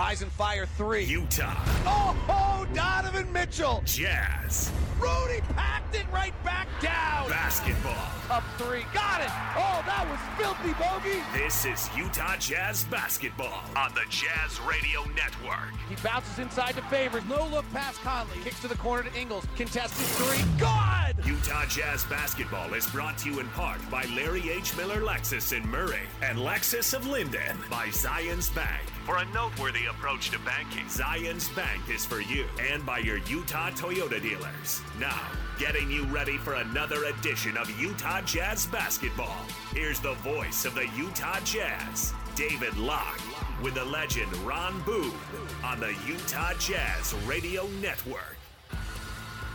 Rise and fire three. Utah Oh, oh, Donovan Mitchell. Jazz Rudy packed it right back down. basketball. Up three. Got it. Oh, that was filthy bogey. This is Utah Jazz basketball on the Jazz Radio Network. He bounces inside to Favors. No look past Conley. Kicks to the corner to Ingles. Contested three. Good. Utah Jazz basketball is brought to you in part by Larry H. Miller Lexus in Murray and Lexus of Lindon by Zions Bank. For a noteworthy approach to banking, Zions Bank is for you and by your Utah Toyota dealers. Now, getting you ready for another edition of Utah Jazz basketball. Here's the voice of the Utah Jazz, David Locke, with the legend Ron Boone on the Utah Jazz Radio Network.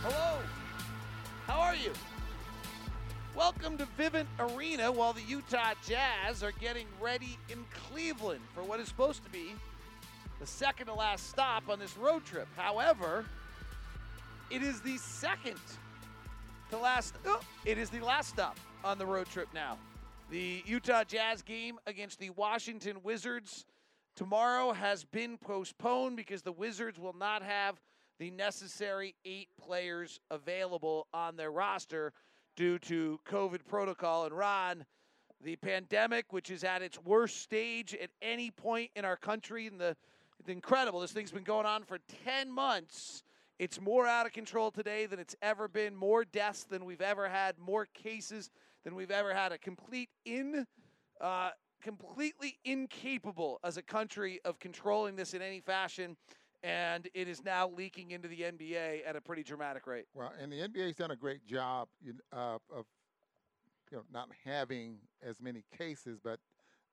Hello. How are you? Welcome to Vivint Arena while the Utah Jazz are getting ready in Cleveland for what is supposed to be the second to last stop on this road trip. However, it is the second to last oh, it is the last stop on the road trip now. The Utah Jazz game against the Washington Wizards tomorrow has been postponed because the Wizards will not have the necessary eight players available on their roster due to COVID protocol. And Ron, the pandemic, which is at its worst stage at any point in our country, and the it's incredible. This thing's been going on for 10 months. It's more out of control today than it's ever been. More deaths than we've ever had. More cases than we've ever had. A complete in, uh, completely incapable as a country of controlling this in any fashion. And it is now leaking into the NBA at a pretty dramatic rate. Well, and the NBA's done a great job uh, of you know not having as many cases, but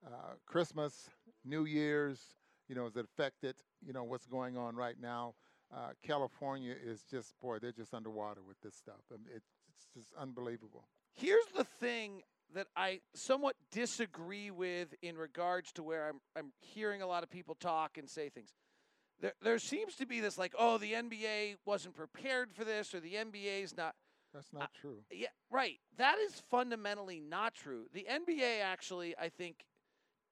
uh, Christmas, New Year's, you know, is it affected. You know what's going on right now. Uh, California is just boy, they're just underwater with this stuff. I mean, it, it's just unbelievable. Here's the thing that I somewhat disagree with in regards to where I'm, I'm hearing a lot of people talk and say things. There, there seems to be this like, oh, the NBA wasn't prepared for this, or the NBA's not. That's not true. Yeah, right. That is fundamentally not true. The NBA actually, I think,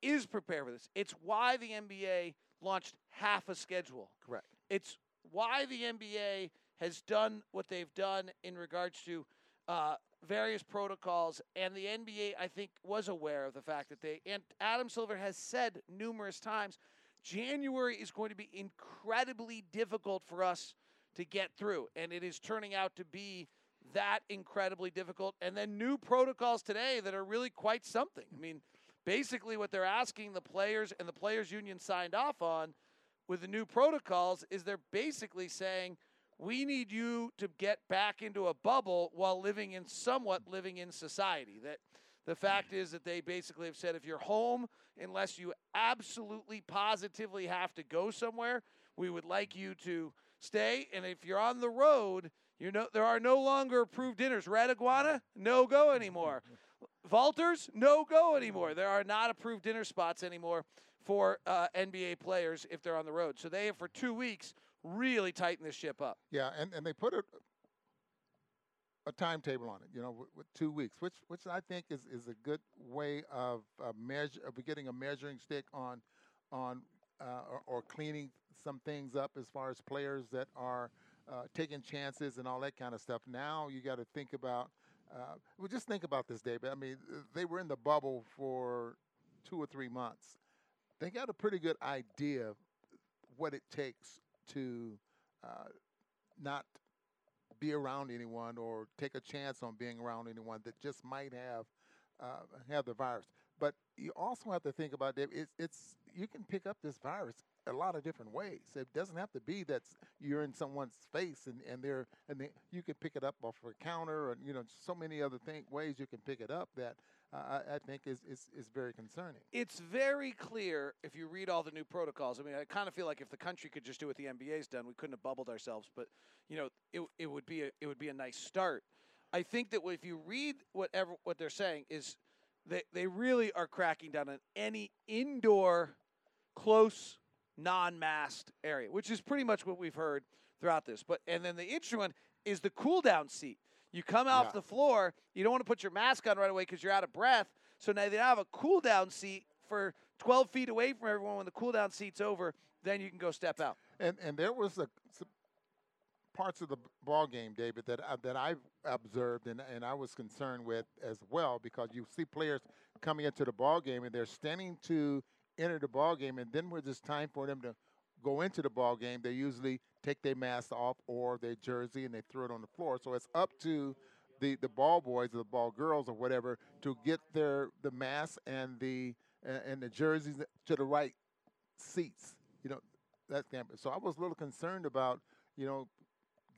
is prepared for this. It's why the NBA launched half a schedule. Correct. It's why the NBA has done what they've done in regards to uh, various protocols, and the NBA, I think, was aware of the fact that they and Adam Silver has said numerous times, January is going to be incredibly difficult for us to get through, and it is turning out to be that incredibly difficult. And then new protocols today that are really quite something. I mean, basically, what they're asking the players and the players' union signed off on with the new protocols is they're basically saying we need you to get back into a bubble while living in somewhat living in society. That the fact is that they basically have said if you're home, unless you absolutely positively have to go somewhere, we would like you to stay. And if you're on the road, you know there are no longer approved dinners. Red iguana, no go anymore. Valters, no go anymore. There are not approved dinner spots anymore for uh, NBA players if they're on the road. So they have for two weeks really tightened this ship up. Yeah, and, and they put a, a timetable on it, you know, with, with two weeks, which which I think is, is a good way of uh, measure of getting a measuring stick on on uh, or, or cleaning some things up as far as players that are uh, taking chances and all that kind of stuff. Now you got to think about. Uh, well, just think about this, David. I mean, they were in the bubble for two or three months. They got a pretty good idea what it takes to uh, not be around anyone or take a chance on being around anyone that just might have uh, have the virus. But you also have to think about that it's, it's you can pick up this virus a lot of different ways. It doesn't have to be that you're in someone's face and, and they're and they, you can pick it up off a counter and you know so many other thing, ways you can pick it up that uh, I, I think is, is is very concerning. It's very clear if you read all the new protocols. I mean, I kind of feel like if the country could just do what the NBA's done, we couldn't have bubbled ourselves. But you know, it, it would be a, it would be a nice start. I think that if you read whatever what they're saying is they they really are cracking down on any indoor, close, non-masked area, which is pretty much what we've heard throughout this. But and then the interesting one is the cool down seat. You come off Yeah. the floor, you don't want to put your mask on right away because you're out of breath. So now they have a cool down seat for 12 feet away from everyone. When the cool down seat's over, then you can go step out. And and there was a some parts of the ball game, David, that I, that I've observed and and I was concerned with as well because you see players coming into the ball game and they're standing to enter the ball game, and then when it's time for them to go into the ball game, they usually take their mask off or their jersey and they throw it on the floor. So it's up to the, the ball boys or the ball girls or whatever to get their the mask and the and the jerseys to the right seats. You know, that's gambling. So I was a little concerned about, you know,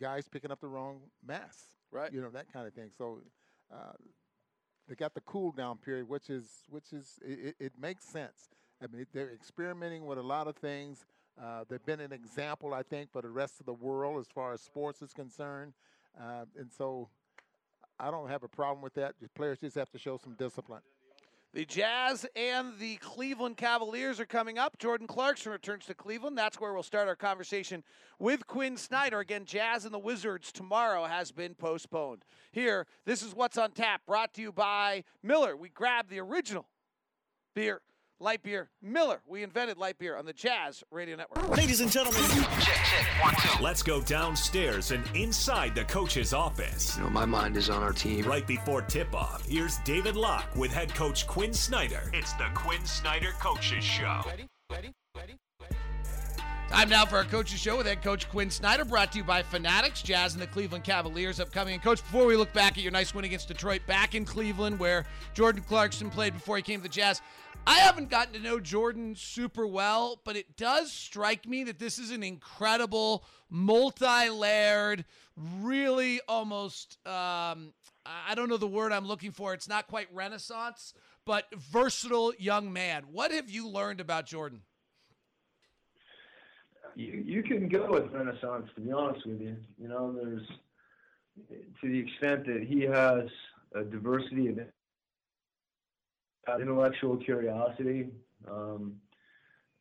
guys picking up the wrong mask. Right. You know, that kind of thing. So uh, they got the cool down period, which is which is it- it makes sense. I mean, they're experimenting with a lot of things. Uh, they've been an example, I think, for the rest of the world as far as sports is concerned. Uh, and so I don't have a problem with that. The players just have to show some discipline. The Jazz and the Cleveland Cavaliers are coming up. Jordan Clarkson returns to Cleveland. That's where we'll start our conversation with Quinn Snyder. Again, Jazz and the Wizards tomorrow has been postponed. Here, this is what's on tap, brought to you by Miller. We grabbed the original beer, light beer, Miller. We invented light beer on the Jazz Radio Network. Ladies and gentlemen, let's go downstairs and inside the coach's office. You know, my mind is on our team. Right before tip off, here's David Locke with head coach Quinn Snyder. It's the Quinn Snyder Coaches Show. Time now for our coaches show with head coach Quinn Snyder, brought to you by Fanatics, Jazz, and the Cleveland Cavaliers upcoming. And coach, before we look back at your nice win against Detroit, back in Cleveland where Jordan Clarkson played before he came to the Jazz, I haven't gotten to know Jordan super well, but it does strike me that this is an incredible, multi-layered, really almost um, I don't know the word I'm looking for. It's not quite renaissance, but versatile young man. What have you learned about Jordan? you, you can go with Renaissance, to be honest with you. You know, there's to the extent that he has a diversity of intellectual curiosity, um,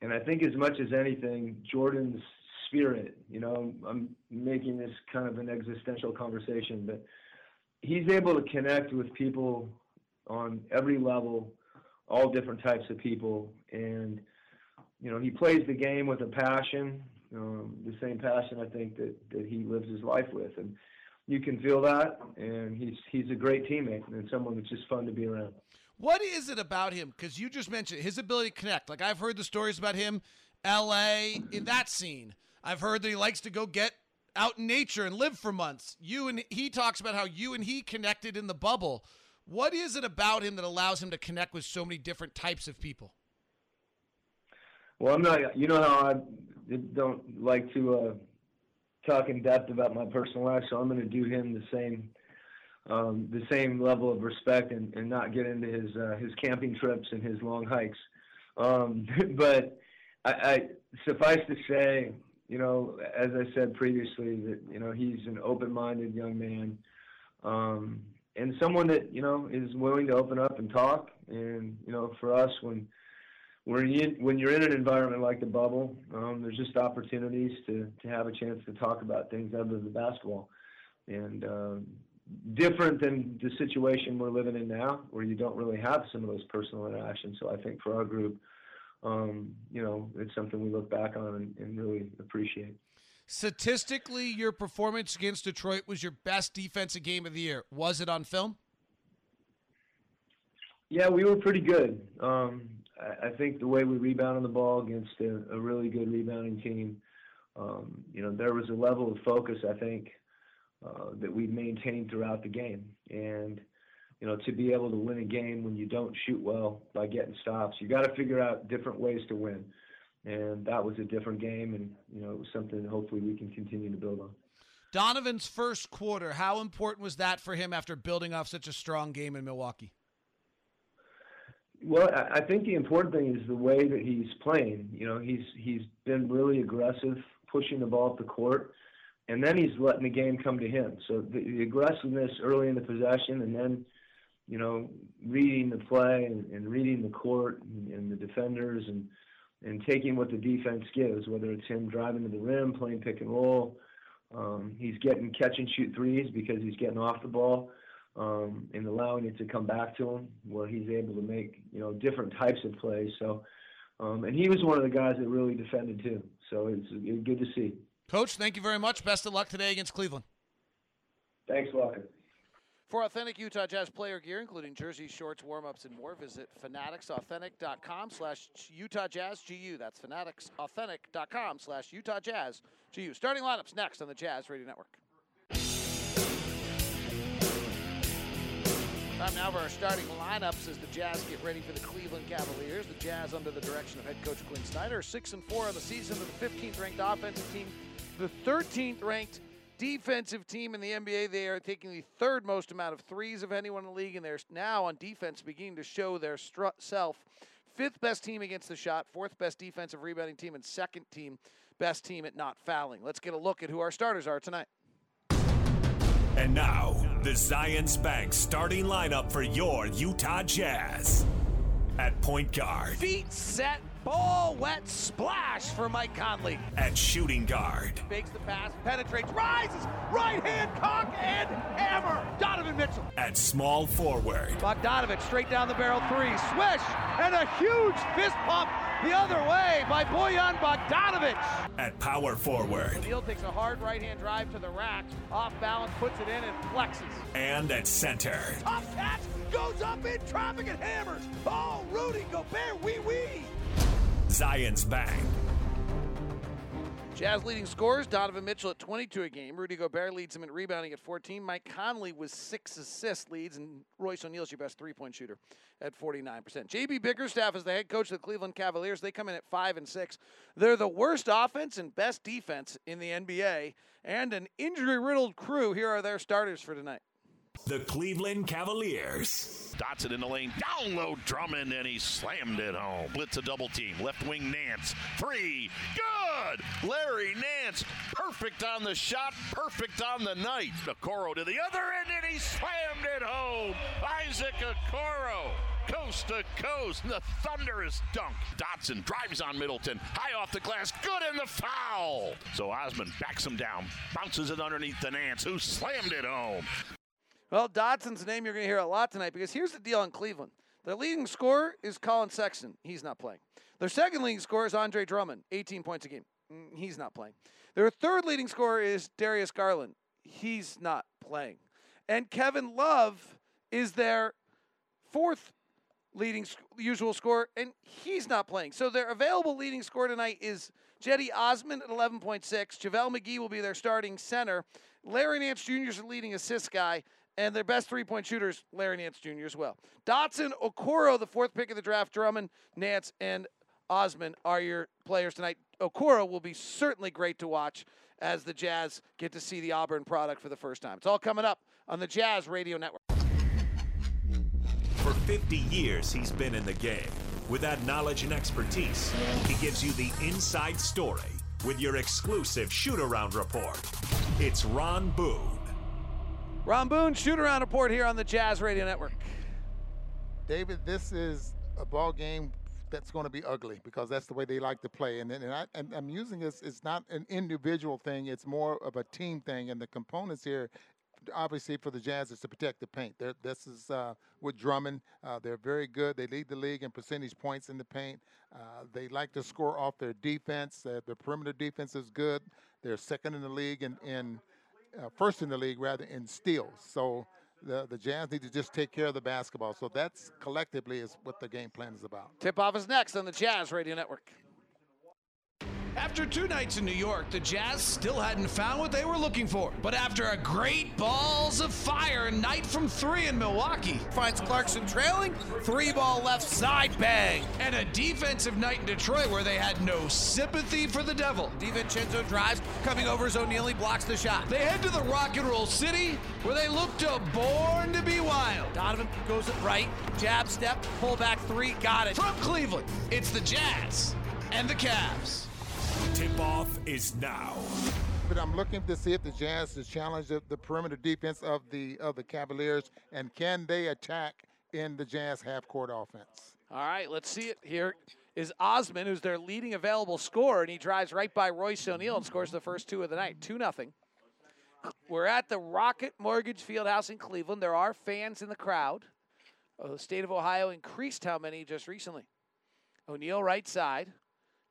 and I think as much as anything, Jordan's spirit. You know, I'm making this kind of an existential conversation, but he's able to connect with people on every level, all different types of people, and you know, he plays the game with a passion, um, the same passion I think that, that he lives his life with, and you can feel that. And he's he's a great teammate and someone that's just fun to be around. What is it about him? Because you just mentioned his ability to connect. Like I've heard the stories about him, L.A. in that scene. I've heard that he likes to go get out in nature and live for months. You and he talks about how you and he connected in the bubble. What is it about him that allows him to connect with so many different types of people? Well, I'm not. You know how I don't like to uh, talk in depth about my personal life, so I'm going to do him the same, um, the same level of respect, and, and not get into his uh, his camping trips and his long hikes. Um, but I, I suffice to say, you know, as I said previously, that you know he's an open-minded young man, um, and someone that you know is willing to open up and talk. And you know, for us, when when you when you're in an environment like the bubble, um, there's just opportunities to to have a chance to talk about things other than basketball, and um, different than the situation we're living in now, where you don't really have some of those personal interactions. So I think for our group, um, you know, it's something we look back on and, and really appreciate. Statistically, your performance against Detroit was your best defensive game of the year. Was it on film? Yeah, we were pretty good. Um, I, I think the way we rebounded the ball against a, a really good rebounding team, um, you know, there was a level of focus I think Uh, that we maintained throughout the game, and you know, to be able to win a game when you don't shoot well by getting stops, you got to figure out different ways to win, and that was a different game, and you know, it was something that hopefully we can continue to build on. Donovan's first quarter, how important was that for him after building off such a strong game in Milwaukee? Well, I I think the important thing is the way that he's playing. You know, he's he's been really aggressive, pushing the ball up the court, and then he's letting the game come to him. So the, the aggressiveness early in the possession, and then, you know, reading the play and, and reading the court and, and the defenders, and and taking what the defense gives, whether it's him driving to the rim, playing pick and roll. Um, he's getting catch and shoot threes because he's getting off the ball um, and allowing it to come back to him, where he's able to make you know different types of plays. So, um, and he was one of the guys that really defended too. So it's, it's good to see. Coach, thank you very much. Best of luck today against Cleveland. Thanks, Walker. For authentic Utah Jazz player gear, including jerseys, shorts, warm-ups, and more, visit fanatics.authentic.com slash Utah Jazz GU. That's fanatics.authentic.com slash Utah Jazz GU. Starting lineups next on the Jazz Radio Network. Time now for our starting lineups as the Jazz get ready for the Cleveland Cavaliers. The Jazz, under the direction of head coach Quinn Snyder, six and four on the season. They're the 15th ranked offensive team, the 13th ranked defensive team in the NBA. They are taking the third most amount of threes of anyone in the league, and they're now on defense beginning to show their stru- self. Fifth best team against the shot, fourth best defensive rebounding team, and second team best team at not fouling. Let's get a look at who our starters are tonight. And now, the Zions Bank starting lineup for your Utah Jazz. At point guard, Feet set, ball wet, splash for Mike Conley. at shooting guard, Fakes the pass, penetrates, rises, right hand cock and hammer. Donovan Mitchell. at small forward, Bogdanovich straight down the barrel three, swish, and a huge fist pump the other way by Bojan Bogdanovich. at power forward, Neal takes a hard right hand drive to the rack, off balance, puts it in, and flexes. and at center. Tough catch, goes up in traffic and hammers. Oh, Rudy Gobert, wee wee. Zions bank. Jazz leading scorers, Donovan Mitchell at 22 a game. Rudy Gobert leads him in rebounding at 14. Mike Conley with six assist leads, and Royce O'Neal's your best three-point shooter at 49%. JB Bickerstaff is the head coach of the Cleveland Cavaliers. They come in at five and six. They're the worst offense and best defense in the NBA, and an injury-riddled crew. Here are their starters for tonight. The Cleveland Cavaliers. Dotson in the lane, down low Drummond, and he slammed it home. Blitz a double team, left wing Nance, three, good! Larry Nance, perfect on the shot, perfect on the night. Okoro to the other end, and he slammed it home. Isaac Okoro. Coast to coast, the thunderous dunk. Dotson drives on Middleton, high off the glass, good in the foul. So Osman backs him down, bounces it underneath the Nance, who slammed it home. Well, Dotson's name you're going to hear a lot tonight because here's the deal on Cleveland. Their leading scorer is Collin Sexton. He's not playing. Their second leading scorer is Andre Drummond, 18 points a game. Mm, He's not playing. Their third leading scorer is Darius Garland. He's not playing. And Kevin Love is their fourth leading sc- usual scorer, and he's not playing. So their available leading scorer tonight is Cedi Osman at 11.6. JaVale McGee will be their starting center. Larry Nance Jr. is the leading assist guy, and their best three point shooters, Larry Nance Jr. as well. Dotson, Okoro, the fourth pick of the draft, Drummond, Nance, and Osman are your players tonight. Okoro will be certainly great to watch as the Jazz get to see the Auburn product for the first time. It's all coming up on the Jazz Radio Network. For 50 years, he's been in the game. With that knowledge and expertise, he gives you the inside story with your exclusive shoot around report. It's Ron Boone. Ron Boone, shoot around report here on the Jazz Radio Network. David, this is a ball game that's going to be ugly because that's the way they like to play. And and, I, and I'm using this. It's not an individual thing. It's more of a team thing. And the components here, obviously, for the Jazz is to protect the paint. They're, this is uh, with Drummond. Uh, they're very good. They lead the league in percentage points in the paint. Uh, they like to score off their defense. Uh, their perimeter defense is good. They're second in the league in, in uh, first in the league rather in steals. So the the Jazz need to just take care of the basketball. So that's collectively is what the game plan is about. Tip off is next on the Jazz Radio Network. After two nights in New York, the Jazz still hadn't found what they were looking for. But after a great balls of fire night from three in Milwaukee, finds Clarkson trailing, three ball left side bang. And a defensive night in Detroit where they had no sympathy for the devil. DiVincenzo drives, coming over as O'Neal, blocks the shot. They head to the Rock and Roll City where they look to born to be wild. Donovan goes it right, jab step, pull back three, got it. From Cleveland, it's the Jazz and the Cavs. Tip off is now. But I'm looking to see if the Jazz has challenged the, the perimeter defense of the of the Cavaliers, and can they attack in the Jazz half court offense? All right, let's see it. Here is Osman, who's their leading available scorer, and he drives right by Royce O'Neal and scores the first two of the night, two nothing. We're at the Rocket Mortgage Fieldhouse in Cleveland. There are fans in the crowd. Oh, the state of Ohio increased how many just recently. O'Neal right side.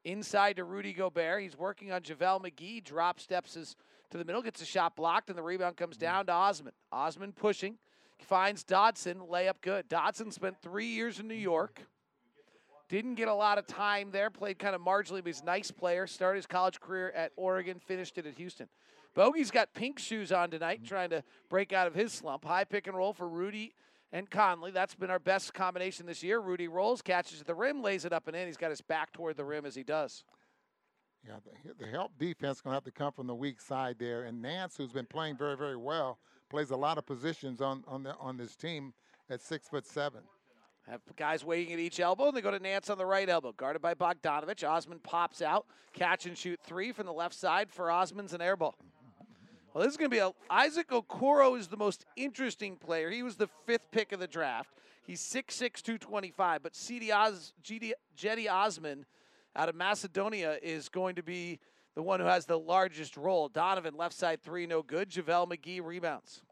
Inside to Rudy Gobert. He's working on JaVale McGee. Drop steps his, to the middle, gets a shot blocked, and the rebound comes mm-hmm. down to Osman. Osman pushing. Finds Dotson. Layup good. Dotson spent three years in New mm-hmm. York. Didn't get a lot of time there. Played kind of marginally, but he's a nice player. Started his college career at Oregon. Finished it at Houston. Bogey's got pink shoes on tonight, mm-hmm. trying to break out of his slump. High pick and roll for Rudy and Conley. That's been our best combination this year. Rudy rolls, catches at the rim, lays it up and in. He's got his back toward the rim as he does. Yeah, the, the help defense going to have to come from the weak side there. And Nance, who's been playing very, very well, plays a lot of positions on on the on this team at six foot seven. Have guys waiting at each elbow, and they go to Nance on the right elbow. Guarded by Bogdanovich. Osman pops out. Catch and shoot three from the left side for Osman's an air ball. Well, this is going to be a Isaac Okoro is the most interesting player. He was the fifth pick of the draft. He's 6'6", 225, but CD Oz, GD, Cedi Osman out of Macedonia is going to be the one who has the largest role. Donovan left side three, no good. JaVale McGee rebounds.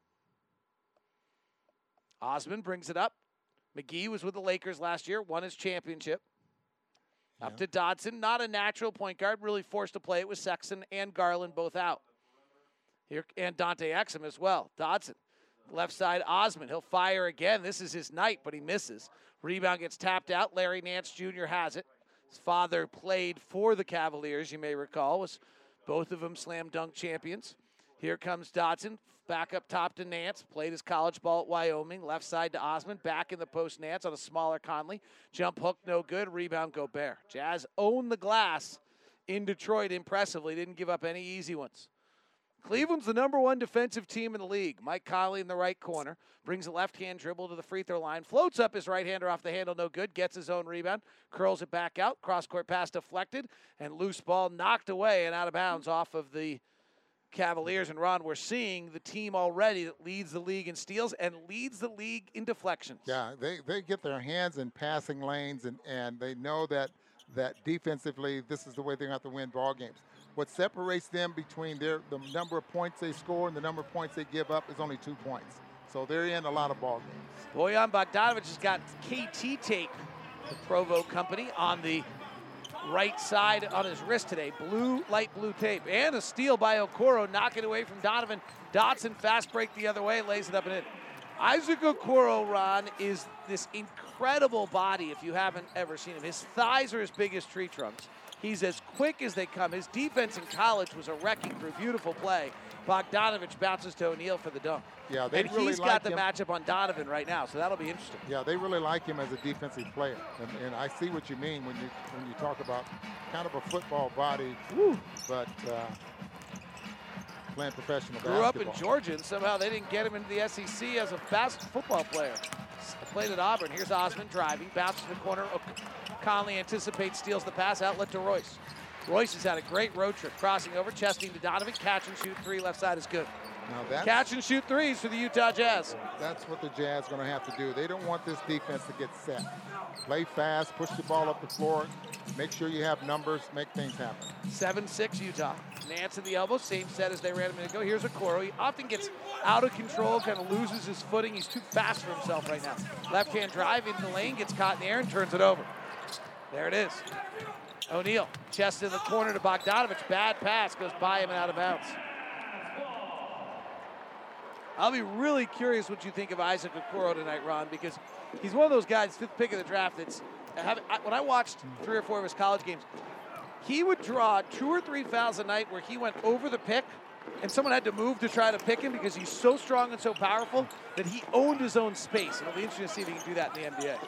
Osman brings it up. McGee was with the Lakers last year, won his championship. Yeah. Up to Dotson, not a natural point guard, really forced to play it with Sexton and Garland both out. Here and Dante Exum as well. Dotson, left side Osman. He'll fire again. This is his night, but he misses. Rebound gets tapped out. Larry Nance Jr. has it. His father played for the Cavaliers, you may recall, was both of them slam dunk champions. Here comes Dotson, back up top to Nance. Played his college ball at Wyoming. Left side to Osman, Back in the post Nance on a smaller Conley. Jump hook, no good. Rebound, Gobert. Jazz own the glass in Detroit impressively. Didn't give up any easy ones. Cleveland's the number one defensive team in the league. Mike Conley in the right corner brings a left hand dribble to the free throw line, floats up his right hander off the handle, no good, gets his own rebound, curls it back out, cross court pass deflected, and loose ball knocked away and out of bounds off of the Cavaliers. And Ron, we're seeing the team already that leads the league in steals and leads the league in deflections. Yeah, they, they get their hands in passing lanes and, and they know that that defensively this is the way they're going to have to win ball games. What separates them between their the number of points they score and the number of points they give up is only two points. So they're in a lot of ball games. Bojan Bogdanovich has got KT tape, the Provo company, on the right side on his wrist today. Blue, light blue tape. And a steal by Okoro, knocking away from Donovan. Dotson fast break the other way, lays it up and in. Isaac Okoro, Ron, is this incredible body if you haven't ever seen him. His thighs are as big as tree trunks. He's as quick as they come. His defense in college was a wrecking crew. Beautiful play. Bogdanovich bounces to O'Neal for the dunk. Yeah, they and really he's like got the him. matchup on Donovan right now, so that'll be interesting. Yeah, they really like him as a defensive player, and, and I see what you mean when you when you talk about kind of a football body, but uh, playing professional Grew up in. Georgia, and somehow they didn't get him into the SEC as a fast football player. Played at Auburn. Here's Osman driving, bounces to the corner. Conley anticipates, steals the pass, outlet to Royce. Royce has had a great road trip, crossing over, chesting to Donovan, catch and shoot three, left side is good. Catch and shoot threes for the Utah Jazz. that's what the Jazz are going to have to do. They don't want this defense to get set. Play fast, push the ball up the floor, make sure you have numbers, make things happen. 7-6 Utah. Nance in the elbow, same set as they ran a minute ago. Here's Okoro. He often gets out of control, kind of loses his footing. He's too fast for himself right now. Left hand drive into the lane, gets caught in the air and turns it over. There it is. O'Neal, chest in the corner to Bogdanovich. Bad pass, goes by him and out of bounds. I'll be really curious what you think of Isaac Okoro tonight, Ron, because he's one of those guys, fifth pick of the draft, that's, when I watched three or four of his college games, he would draw two or three fouls a night where he went over the pick and someone had to move to try to pick him because he's so strong and so powerful that he owned his own space. And it'll be interesting to see if he can do that in the NBA.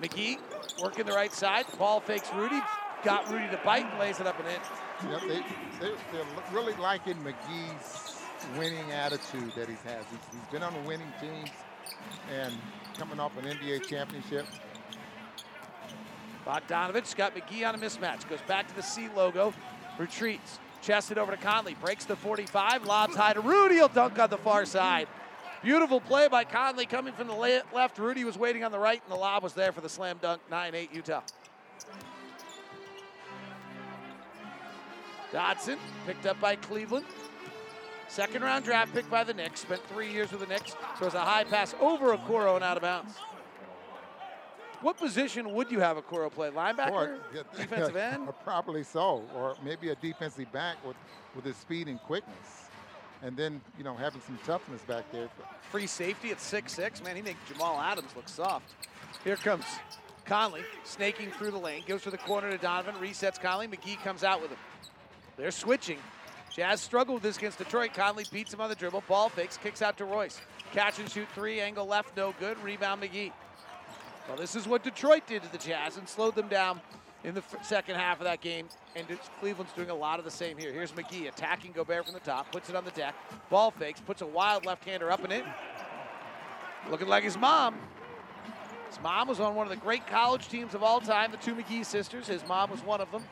McGee working the right side. Ball fakes Rudy. Got Rudy to bite and lays it up and in. Yep, they, they, they're really liking McGee's winning attitude that he has. He's, he's been on the winning teams and coming off an NBA championship. Bogdanovich got McGee on a mismatch. Goes back to the C logo. Retreats. Chested over to Conley. Breaks the 45. Lobs high to Rudy. He'll dunk on the far side. Beautiful play by Conley coming from the left. Rudy was waiting on the right, and the lob was there for the slam dunk. 9 8 Utah. Dotson picked up by Cleveland. Second round draft pick by the Knicks. Spent three years with the Knicks. So it's a high pass over Okoro and out of bounds. What position would you have Okoro play? Linebacker? Or, defensive end? Or probably so. Or maybe a defensive back with, with his speed and quickness. And then, you know, having some toughness back there. Free safety at six six. Man, he makes Jamal Adams look soft. Here comes Conley snaking through the lane. Goes to the corner to Donovan. Resets Conley. McGee comes out with him. They're switching. Jazz struggled with this against Detroit. Conley beats him on the dribble. Ball fakes, kicks out to Royce. Catch and shoot three, angle left, no good. Rebound McGee. Well, this is what Detroit did to the Jazz and slowed them down in the second half of that game. And Cleveland's doing a lot of the same here. Here's McGee attacking Gobert from the top, puts it on the deck. Ball fakes, puts a wild left-hander up and in. Looking like his mom. His mom was on one of the great college teams of all time, the two McGee sisters. His mom was one of them,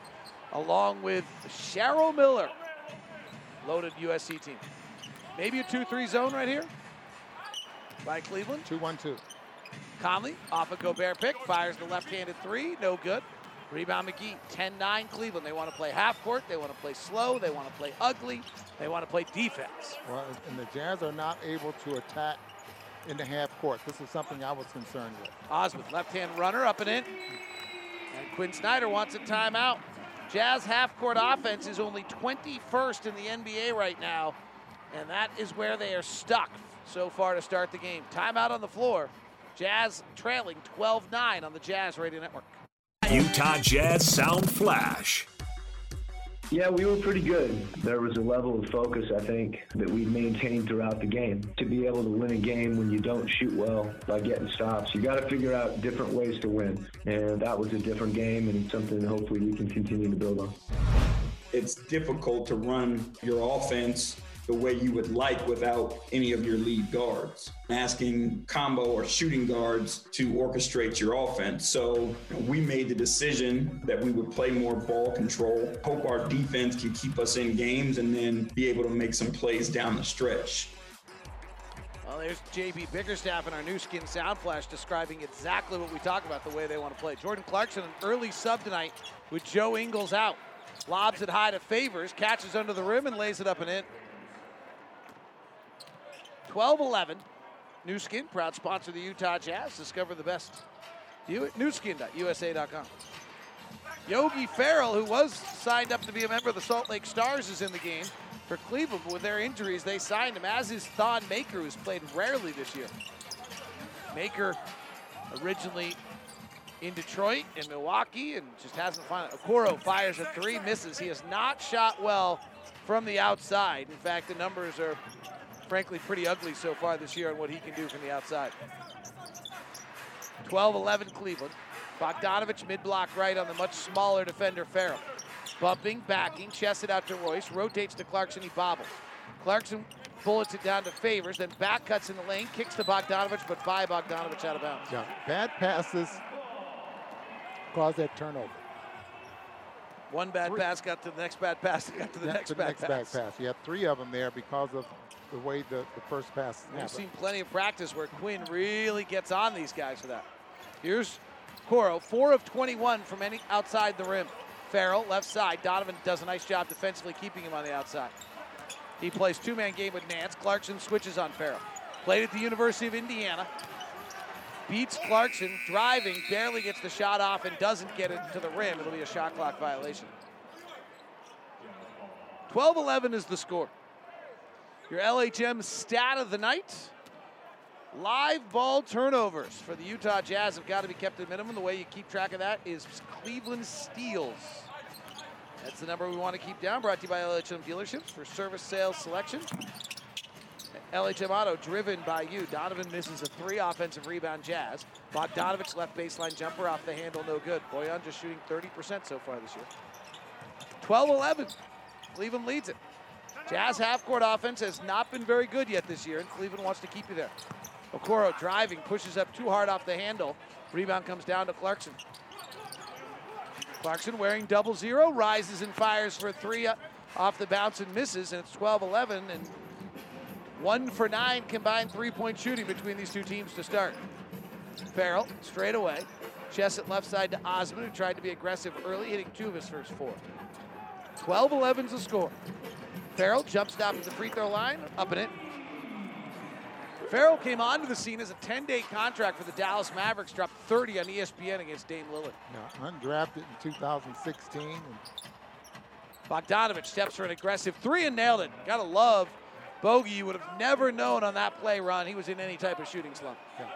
along with Cheryl Miller, loaded USC team. Maybe a 2-3 zone right here by Cleveland. 2-1-2. Conley off a Gobert pick, fires the left-handed three, no good. Rebound McGee, 10-9 Cleveland. They want to play half court, they want to play slow, they want to play ugly, they want to play defense. Well, and the Jazz are not able to attack in the half court. This is something I was concerned with. Osman, left-hand runner, up and in. And Quinn Snyder wants a timeout. Jazz half-court offense is only 21st in the NBA right now, and that is where they are stuck so far to start the game. Timeout on the floor. Jazz trailing 12-9 on the Jazz Radio Network. Utah Jazz Sound Flash. Yeah, we were pretty good. There was a level of focus, I think, that we maintained throughout the game. To be able to win a game when you don't shoot well by getting stops, you got to figure out different ways to win. And that was a different game and something hopefully we can continue to build on. It's difficult to run your offense the way you would like without any of your lead guards. Asking combo or shooting guards to orchestrate your offense. So we made the decision that we would play more ball control, hope our defense can keep us in games, and then be able to make some plays down the stretch. Well, there's JB Bickerstaff in our Nu Skin Sound Flash describing exactly what we talk about, the way they want to play. Jordan Clarkson, an early sub tonight with Joe Ingles out. Lobs it high to Favors, catches under the rim and lays it up and in. 12 11. Nu Skin, proud sponsor of the Utah Jazz. Discover the best. NuSkin.USA.com. Yogi Ferrell, who was signed up to be a member of the Salt Lake Stars, is in the game for Cleveland. But with their injuries, they signed him, as is Thon Maker, who's played rarely this year. Maker originally in Detroit and Milwaukee and just hasn't found it. Okoro fires a three, misses. He has not shot well from the outside. In fact, the numbers are frankly pretty ugly so far this year on what he can do from the outside. 12-11 Cleveland. Bogdanovich mid-block right on the much smaller defender Ferrell. Bumping, backing, chests it out to Royce, rotates to Clarkson, he bobbles. Clarkson bullets it down to Favors, then back cuts in the lane, kicks to Bogdanovich, but by Bogdanovich out of bounds. Yeah, bad passes cause that turnover. One bad three. pass got to the next bad pass, got to the yeah, next, bad, next pass. bad pass. You have three of them there because of the way the, the first pass We've happened. seen plenty of practice where Quinn really gets on these guys for that. Here's Coro, 4 of 21 from any outside the rim. Ferrell, left side. Donovan does a nice job defensively keeping him on the outside. He plays two-man game with Nance. Clarkson switches on Ferrell. Played at the University of Indiana. Beats Clarkson, driving, barely gets the shot off and doesn't get it to the rim. It'll be a shot clock violation. 12-11 is the score. Your LHM stat of the night. Live ball turnovers for the Utah Jazz have got to be kept at minimum. The way you keep track of that is Cleveland steals. That's the number we want to keep down. Brought to you by LHM Dealerships for service sales selection. LHM Auto driven by you. Donovan misses a three offensive rebound jazz. Bogdanovich left baseline jumper off the handle, no good. Bojan just shooting 30% so far this year. 12 11. Cleveland leads it. Jazz half court offense has not been very good yet this year, and Cleveland wants to keep you there. Okoro driving, pushes up too hard off the handle. Rebound comes down to Clarkson. Clarkson wearing double zero, rises and fires for three uh, off the bounce and misses, and it's 12 11. And one for nine combined three point shooting between these two teams to start. Ferrell straight away. Chest at left side to Osman, who tried to be aggressive early, hitting two of his first four. 12 11's the score. Ferrell jump stop at the free throw line, up and in. Ferrell came onto the scene as a 10 day contract for the Dallas Mavericks, dropped 30 on ESPN against Dame Lillard. Yeah, undrafted in 2016. And Bogdanovich steps for an aggressive three and nailed it. Gotta love Bogey. You would have never known on that play run he was in any type of shooting slump. Yeah.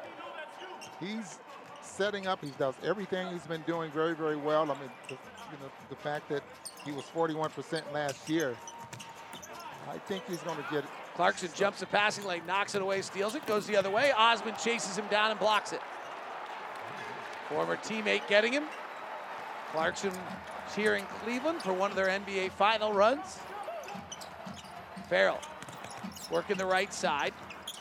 He's setting up. He does everything he's been doing very, very well. I mean, the, you know, the fact that he was 41% last year, I think he's going to get it. Clarkson jumps the passing lane, knocks it away, steals it, goes the other way. Osman chases him down and blocks it. Former teammate getting him. Clarkson cheering Cleveland for one of their NBA final runs. Ferrell working the right side,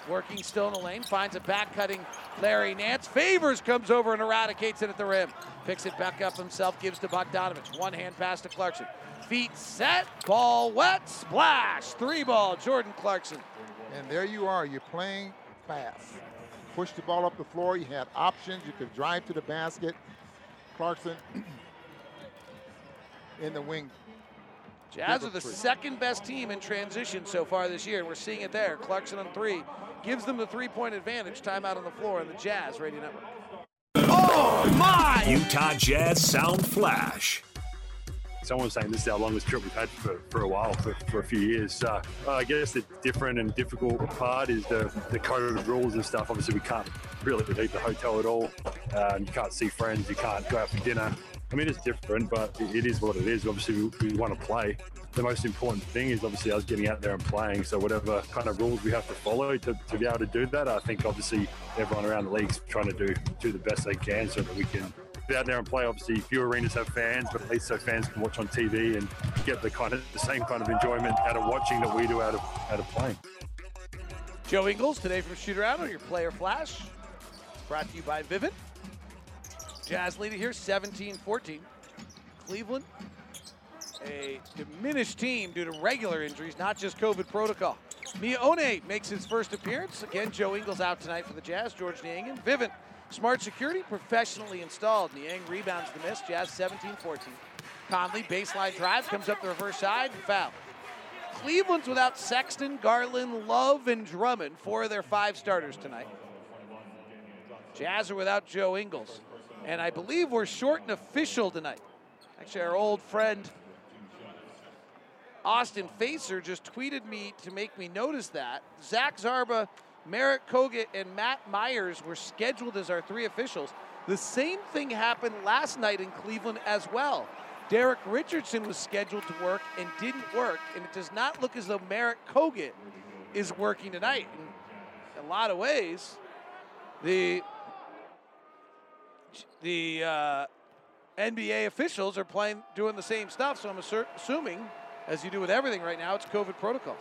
working still in the lane, finds a back cutting Larry Nance. Favors comes over and eradicates it at the rim. Picks it back up himself, gives to Bogdanovich. One hand pass to Clarkson. Feet set, ball wet, splash. Three ball, Jordan Clarkson. And there you are, you're playing fast. Push the ball up the floor, you had options, you could drive to the basket. Clarkson in the wing. Jazz are the second best team in transition so far this year, and we're seeing it there. Clarkson on three gives them the three point advantage. Time out on the floor in the Jazz Radio Network. Oh, my! Utah Jazz Sound Flash. Someone was saying this is our longest trip we've had for, for a while, for, for a few years. So uh, I guess the different and difficult part is the, the COVID rules and stuff. Obviously, we can't really leave the hotel at all. Um, you can't see friends, you can't go out for dinner. I mean, it's different, but it is what it is. Obviously, we, we want to play. The most important thing is obviously us getting out there and playing. So whatever kind of rules we have to follow to, to be able to do that, I think obviously everyone around the league's trying to do do the best they can so that we can get out there and play. Obviously, few arenas have fans, but at least so fans can watch on TV and get the kind of the same kind of enjoyment out of watching that we do out of out of playing. Joe Ingles today from Shoot Around on your Player Flash. Brought to you by Vivint. Jazz lead it here 17 14. Cleveland, a diminished team due to regular injuries, not just COVID protocol. Miye Oni makes his first appearance. Again, Joe Ingles out tonight for the Jazz. George Niang and Vivint. Smart security professionally installed. Niang rebounds the miss. Jazz 17 14. Conley, baseline drive, comes up the reverse side, foul. Cleveland's without Sexton, Garland, Love, and Drummond, four of their five starters tonight. Jazz are without Joe Ingles. And I believe we're short an official tonight. Actually, our old friend Austin Facer just tweeted me to make me notice that. Zach Zarba, Marat Kogut, and Matt Myers were scheduled as our three officials. The same thing happened last night in Cleveland as well. Derek Richardson was scheduled to work and didn't work, and it does not look as though Marat Kogut is working tonight. In a lot of ways, the the uh, NBA officials are playing, doing the same stuff. So I'm assuming, as you do with everything right now, it's COVID protocols.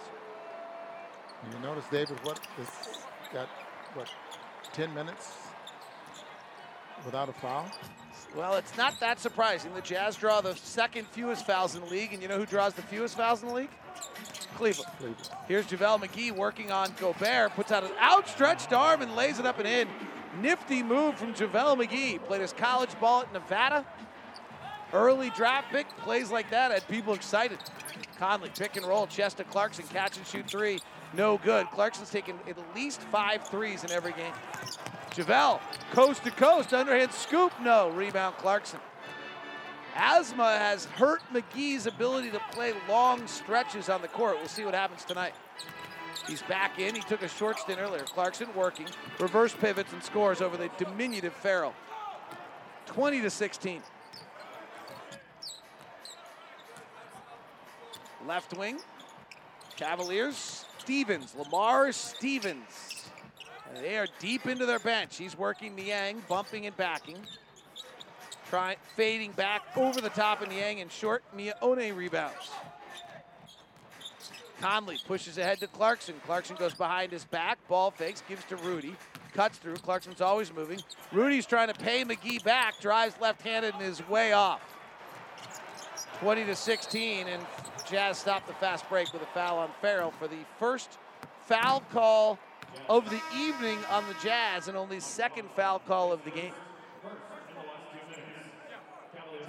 You notice, David, what is got what 10 minutes without a foul? Well, it's not that surprising. The Jazz draw the second fewest fouls in the league, and you know who draws the fewest fouls in the league? Cleveland. Cleveland. Here's JaVale McGee working on Gobert, puts out an outstretched arm and lays it up and in. Nifty move from JaVale McGee. Played his college ball at Nevada. Early draft pick, plays like that had people excited. Conley, pick and roll, chest to Clarkson, catch and shoot three. No good. Clarkson's taken at least five threes in every game. JaVale, coast to coast, underhand scoop, no. Rebound Clarkson. Asthma has hurt McGee's ability to play long stretches on the court. We'll see what happens tonight. He's back in. He took a short stint earlier. Clarkson working, reverse pivots and scores over the diminutive Ferrell. 20 to 16. Left wing. Cavaliers. Stevens. Lamar Stevens. They are deep into their bench. He's working Niang, bumping and backing. Trying fading back over the top of Niang and short. Miye Oni rebounds. Conley pushes ahead to Clarkson. Clarkson goes behind his back. Ball fakes, gives to Rudy. Cuts through. Clarkson's always moving. Rudy's trying to pay McGee back. Drives left-handed and is way off. 20 to 16, and Jazz stopped the fast break with a foul on Ferrell for the first foul call of the evening on the Jazz and only second foul call of the game.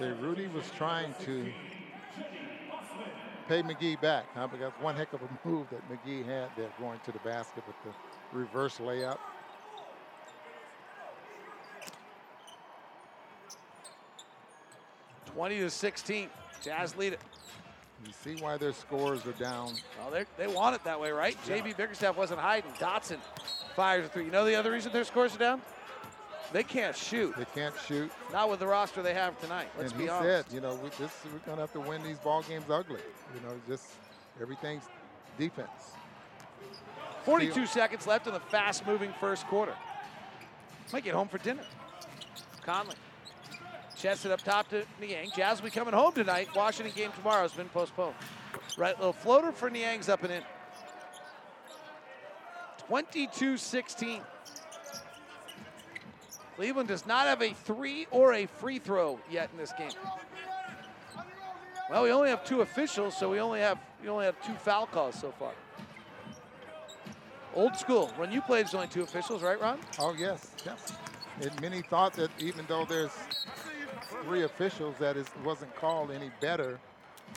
Rudy was trying to pay McGee back, huh? Because one heck of a move that McGee had there going to the basket with the reverse layup. Twenty to 16. Jazz lead it. You see why their scores are down. Well, they they want it that way, right? JB Bickerstaff wasn't hiding. Dotson fires a three. You know the other reason their scores are down? They can't shoot. They can't shoot. Not with the roster they have tonight. Let's and be he honest. said, you know, we, this, we're going to have to win these ball games ugly. You know, just everything's defense. 42 seconds left in the fast-moving first quarter. Might get home for dinner. Conley. Chest it up top to Niang. Jazz will be coming home tonight. Washington game tomorrow has been postponed. Right, little floater for Niang's up and in. 22-16. Cleveland does not have a three or a free throw yet in this game. Well, we only have two officials, so we only have we only have two foul calls so far. Old school. When you played, there's only two officials, right, Ron? Oh yes, yes. And many thought that even though there's three officials, that it wasn't called any better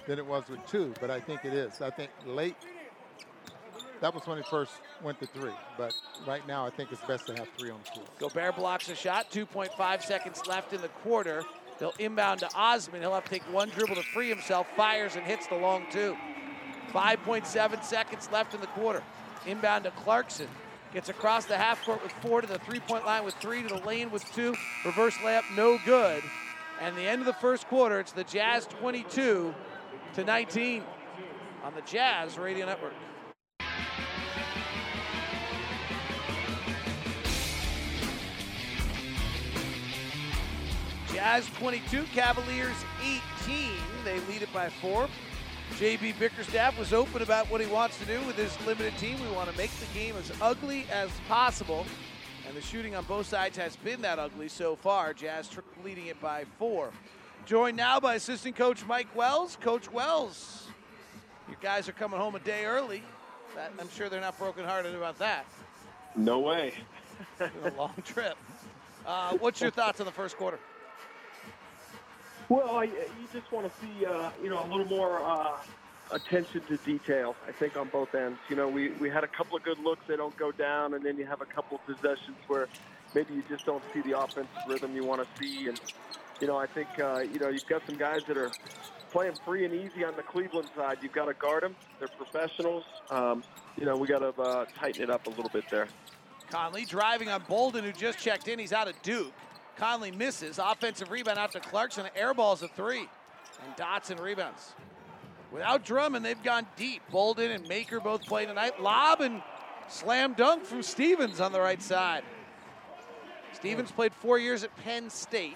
than it was with two. But I think it is. I think late. That was when it first went to three. But right now, I think it's best to have three on the floor. Gobert blocks a shot. 2.5 seconds left in the quarter. They'll inbound to Osman. He'll have to take one dribble to free himself. Fires and hits the long two. 5.7 seconds left in the quarter. Inbound to Clarkson. Gets across the half court with four to the three-point line with three to the lane with two. Reverse layup, no good. And the end of the first quarter, it's the Jazz 22 to 19 on the Jazz Radio Network. Jazz 22, Cavaliers 18. They lead it by four. JB Bickerstaff was open about what he wants to do with his limited team. We want to make the game as ugly as possible. And the shooting on both sides has been that ugly so far. Jazz leading it by four. Joined now by assistant coach Mike Wells. Coach Wells, you guys are coming home a day early. That, I'm sure they're not brokenhearted about that. No way. A long trip. Uh, what's your thoughts on the first quarter? Well, I, you just want to see, uh, you know, a little more uh, attention to detail. I think on both ends. You know, we we had a couple of good looks; they don't go down, and then you have a couple of possessions where maybe you just don't see the offensive rhythm you want to see. And you know, I think uh, you know you've got some guys that are playing free and easy on the Cleveland side. You've got to guard them; they're professionals. Um, you know, we got to uh, tighten it up a little bit there. Conley driving on Bolden, who just checked in. He's out of Duke. Conley misses. Offensive rebound out to Clarkson. Airballs a three. And Dotson rebounds. Without Drummond, they've gone deep. Bolden and Maker both play tonight. Lob and slam dunk from Stevens on the right side. Stevens played four years at Penn State,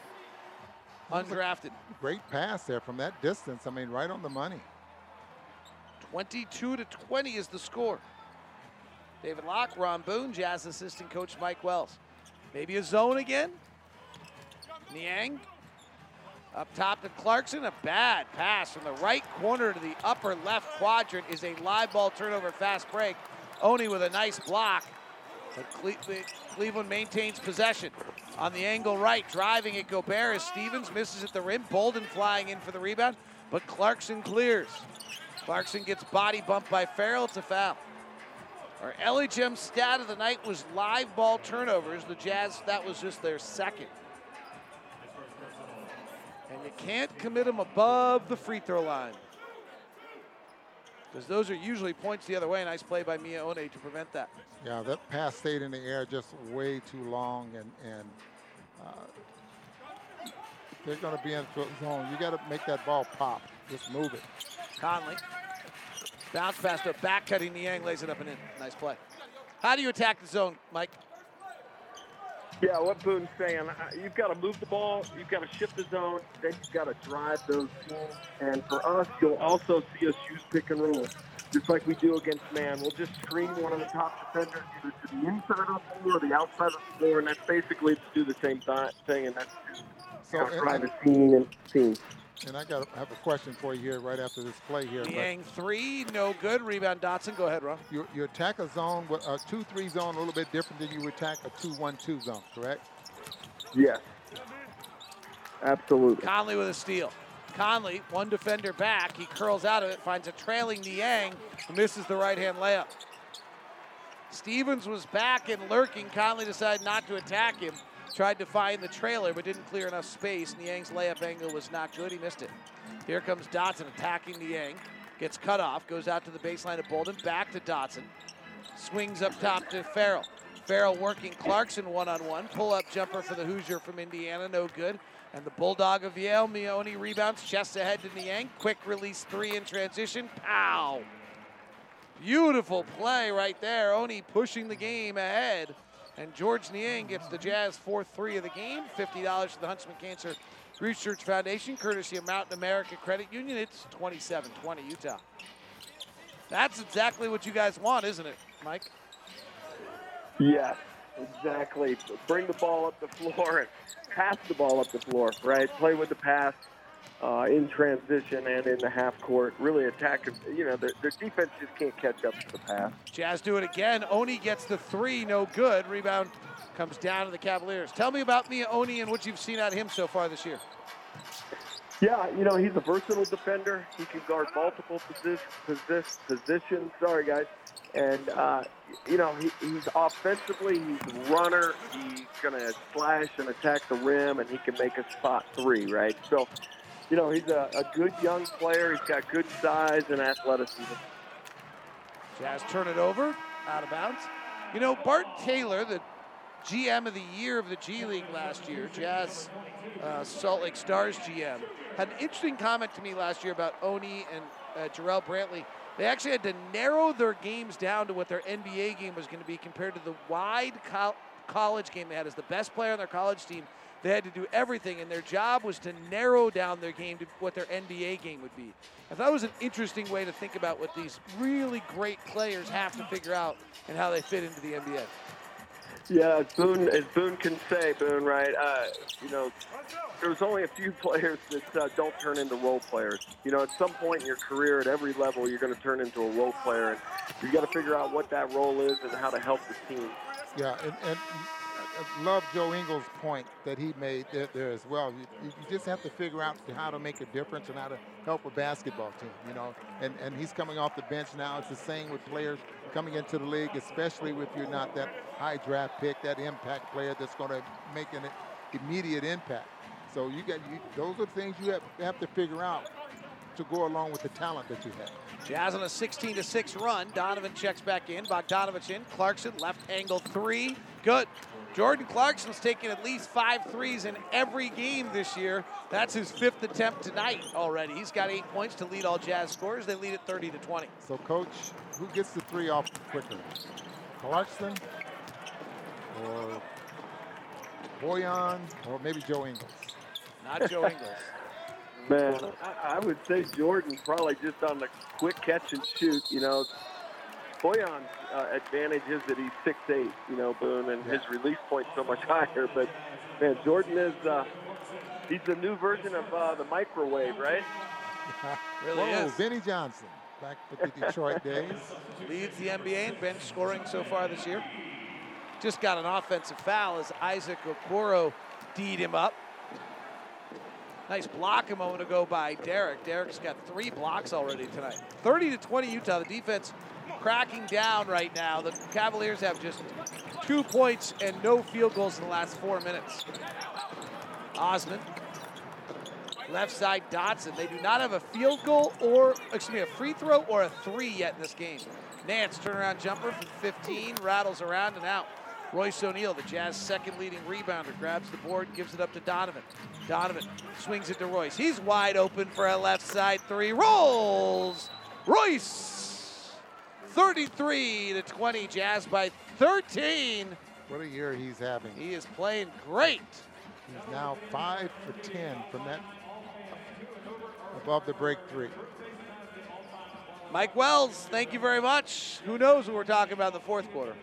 undrafted. Great pass there from that distance. I mean, right on the money. 22 to 20 is the score. David Locke, Ron Boone, Jazz assistant coach Mike Wells. Maybe a zone again. Niang up top to Clarkson. A bad pass from the right corner to the upper left quadrant is a live ball turnover fast break. Oni with a nice block. But Cle- Cleveland maintains possession. On the angle right, driving at Gobert as Stevens misses at the rim. Bolden flying in for the rebound, but Clarkson clears. Clarkson gets body bumped by Ferrell. It's a foul. Our LHM stat of the night was live ball turnovers. The Jazz, that was just their second. You can't commit them above the free throw line. Because those are usually points the other way. Nice play by Miye Oni to prevent that. Yeah, that pass stayed in the air just way too long, and and uh, they're going to be in a zone. You got to make that ball pop. Just move it. Conley Bounce pass to back cutting Niang, lays it up and in. Nice play. How do you attack the zone, Mike? Yeah, what Boone's saying, you've got to move the ball, you've got to shift the zone, then you've got to drive those teams. And for us, you'll also see us use pick and roll, just like we do against man. We'll just screen one of the top defenders either to the inside of the floor or the outside of the floor, and that's basically to do the same th- thing, and that's So, of and- drive a scene and team. And I got have a question for you here right after this play here. but- Niang three, no good. Rebound Dotson. Go ahead, Ron. You, you attack a zone, with a 2-3 zone, a little bit different than you attack a 2-1-2 zone, correct? Yes. Absolutely. Conley with a steal. Conley, one defender back. He curls out of it, finds a trailing Niang, who misses the right hand layup. Stevens was back and lurking. Conley decided not to attack him. Tried to find the trailer, but didn't clear enough space. Niang's layup angle was not good. He missed it. Here comes Dotson attacking Niang. Gets cut off, goes out to the baseline of Bolden, back to Dotson. Swings up top to Ferrell. Ferrell working Clarkson one on one. Pull up jumper for the Hoosier from Indiana, no good. And the Bulldog of Yale, Miye Oni rebounds, chest ahead to Niang. Quick release three in transition. Pow! Beautiful play right there. Oni pushing the game ahead. And George Niang gets the Jazz fourth three of the game. $50 to the Huntsman Cancer Research Foundation, courtesy of Mountain America Credit Union. It's 27 20 Utah. That's exactly what you guys want, isn't it, Mike? Yes, exactly. Bring the ball up the floor and pass the ball up the floor, right? Play with the pass uh, in transition and in the half court. Really attack. You know, their, their defense just can't catch up to the pass. Jazz do it again. Oni gets the three, no good. Rebound comes down to the Cavaliers. Tell me about Miye Oni and what you've seen out of him so far this year. Yeah, you know, he's a versatile defender. He can guard multiple position, position, positions. Sorry, guys. And, uh, you know, he, he's offensively, he's a runner. He's going to slash and attack the rim, and he can make a spot three, right? So, you know, he's a, a good young player. He's got good size and athleticism. Jazz turn it over, out of bounds. You know, Bart Taylor, the GM of the year of the G League last year, Jazz uh, Salt Lake Stars GM, had an interesting comment to me last year about Oni and uh, Jarrell Brantley. They actually had to narrow their games down to what their NBA game was going to be compared to the wide college game they had as the best player on their college team. They had to do everything, and their job was to narrow down their game to what their NBA game would be. I thought it was an interesting way to think about what these really great players have to figure out and how they fit into the NBA. Yeah, as Boone, as Boone can say, Boone, right? Uh, you know, there's only a few players that uh, don't turn into role players. You know, at some point in your career, at every level, you're going to turn into a role player, and you got to figure out what that role is and how to help the team. Yeah, and, and I love Joe Ingles' point that he made there, there as well. You, you just have to figure out how to make a difference and how to help a basketball team, you know. And, and he's coming off the bench now. It's the same with players coming into the league, especially if you're not that high draft pick, that impact player that's going to make an immediate impact. So you got you, those are things you have, have to figure out to go along with the talent that you have. Jazz on a 16 to 6 run. Donovan checks back in. Bogdanovich in. Clarkson left angle three. Good. Jordan Clarkson's taken at least five threes in every game this year. That's his fifth attempt tonight already. He's got eight points to lead all Jazz scorers. They lead at 30 to 20. So, coach, who gets the three off quicker? Clarkson or Bojan or maybe Joe Ingles? Not Joe Ingles. Man, I, I would say Jordan probably just on the quick catch and shoot. You know, Bojan's uh, advantage is that he's six eight. You know, Boone, and his release point's so much higher. But man, Jordan is uh, he's the new version of uh, the microwave, right? Really Whoa, is. Vinnie Johnson back with the Detroit days. Leads the NBA in bench scoring so far this year. Just got an offensive foul as Isaac Okoro D'd him up. Nice block a moment ago by Derek. Derek's got three blocks already tonight. 30 to 20 Utah. The defense cracking down right now. The Cavaliers have just two points and no field goals in the last four minutes. Osman. Left side Dotson. They do not have a field goal or, excuse me, a free throw or a three yet in this game. Nance turnaround jumper from 15, rattles around and out. Royce O'Neal, the Jazz second leading rebounder, grabs the board, gives it up to Donovan. Donovan swings it to Royce. He's wide open for a left side three. Rolls! Royce! 33 to 20. Jazz by 13. What a year he's having. He is playing great. He's now five for 10 from that above the break three. Mike Wells, thank you very much. Who knows what we're talking about in the fourth quarter?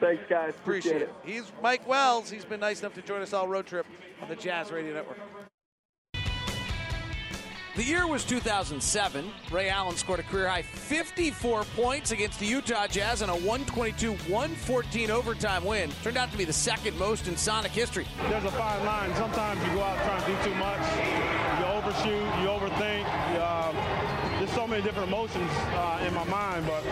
Thanks, guys. Appreciate it. He's Mike Wells. He's been nice enough to join us all road trip on the Jazz Radio Network. The year was 2007. Ray Allen scored a career high 54 points against the Utah Jazz in a 122 114 overtime win. Turned out to be the second most in Sonic history. There's a fine line. Sometimes you go out trying to do too much. You overshoot, you overthink. Um, there's so many different emotions uh, in my mind, but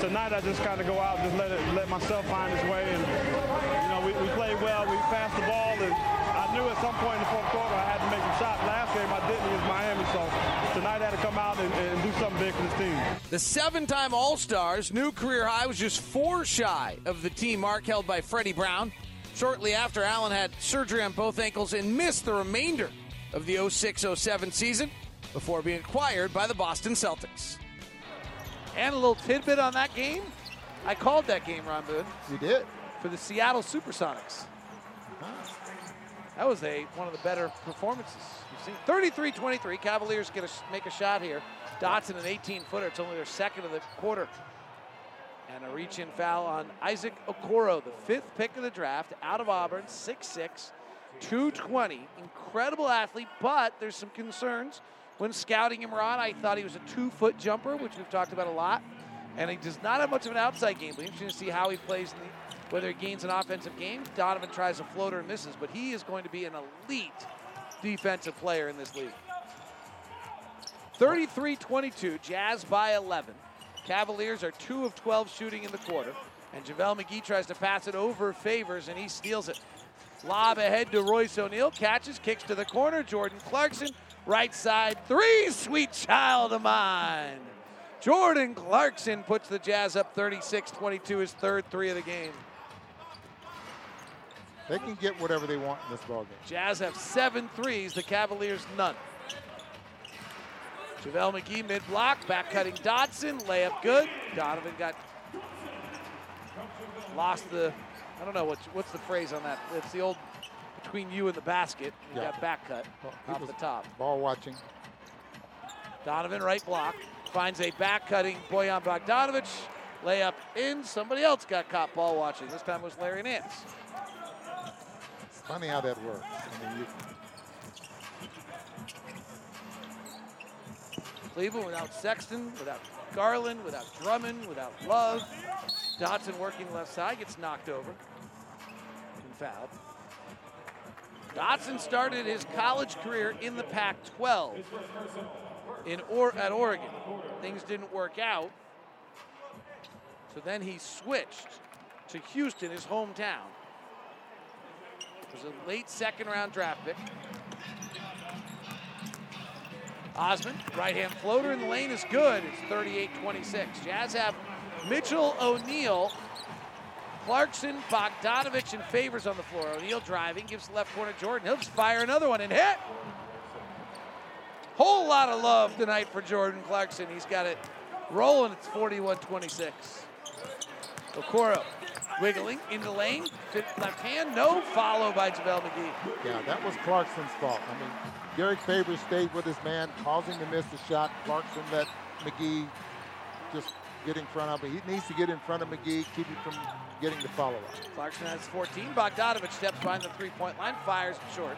tonight I just kind of go out and just let it, let myself find its way. And you know, we, we played well. We passed the ball, and I knew at some point in the fourth quarter I had to make some shots. Last game I didn't against Miami, so tonight I had to come out and, and do something big for this team. The seven time All Stars new career high was just four shy of the team mark held by Freddie Brown. Shortly after, Allen had surgery on both ankles and missed the remainder of the 06 07 season before being acquired by the Boston Celtics. And a little tidbit on that game. I called that game, Ron Boone. You did? For the Seattle Supersonics. That was a one of the better performances you've seen. 33-23. Cavaliers get a, make a shot here. Dotson an 18-footer. It's only their second of the quarter. And a reach-in foul on Isaac Okoro, the fifth pick of the draft, out of Auburn, 6'6", 220. Incredible athlete, but there's some concerns when scouting him, Ron. I thought he was a two-foot jumper, which we've talked about a lot. And he does not have much of an outside game. But interesting to see how he plays, in the, whether he gains an offensive game. Donovan tries a floater and misses, but he is going to be an elite defensive player in this league. 33-22, Jazz by 11. Cavaliers are 2 of 12 shooting in the quarter. And JaVale McGee tries to pass it over Favors, and he steals it. Lob ahead to Royce O'Neal. Catches, kicks to the corner. Jordan Clarkson, right side three. Sweet child of mine. Jordan Clarkson puts the Jazz up 36 22, his third three of the game. They can get whatever they want in this ballgame. Jazz have seven threes, the Cavaliers none. JaVale McGee mid block, back cutting Dotson, layup good. Donovan got lost the, I don't know what's what's the phrase on that. It's the old between you and the basket. You Yeah. got back cut He off the top. Ball watching. Donovan right block finds a back cutting Bojan Bogdanovich. Layup in. Somebody else got caught ball watching. This time was Larry Nance. Funny how that works. I mean, Cleveland without Sexton, without Garland, without Drummond, without Love. Dotson working left side gets knocked over and fouled. Dotson started his college career in the Pac-12 in or- at Oregon. Things didn't work out, so then he switched to Houston, his hometown. It was a late second round draft pick. Osman, right hand floater in the lane is good. It's 38 26. Jazz have Mitchell O'Neal, Clarkson, Bogdanovich, and Favors on the floor. O'Neal driving, gives the left corner Jordan. He'll just fire another one and hit. Whole lot of love tonight for Jordan Clarkson. He's got it rolling. It's 41 26. Okoro wiggling in the lane. Left hand, no follow by JaVale McGee. yeah, that was Clarkson's fault. I mean, Derek Favors stayed with his man, causing to miss the shot. Clarkson let McGee just get in front of him. He needs to get in front of McGee, keep him from getting the follow-up. Clarkson has 14. Bogdanovich steps behind the three-point line, fires short.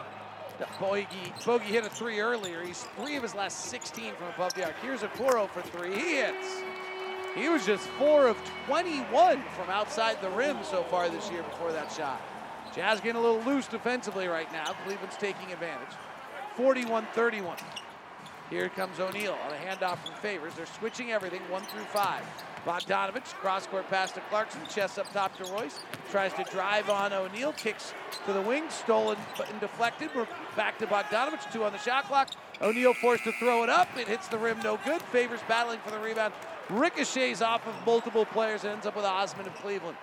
Bogey, Bogey hit a three earlier. He's three of his last 16 from above the arc. Here's a Okoro for three. He hits. He was just four of 21 from outside the rim so far this year before that shot. Jazz getting a little loose defensively right now. Cleveland's taking advantage. 41-31. Here comes O'Neal on a handoff from Favors. They're switching everything one through five. Bogdanovich, cross court pass to Clarkson, chest up top to Royce. Tries to drive on O'Neal, kicks to the wing, stolen and deflected. We're back to Bogdanovich, two on the shot clock. O'Neal forced to throw it up. It hits the rim, no good. Favors battling for the rebound. Ricochets off of multiple players and ends up with Osman of Cleveland.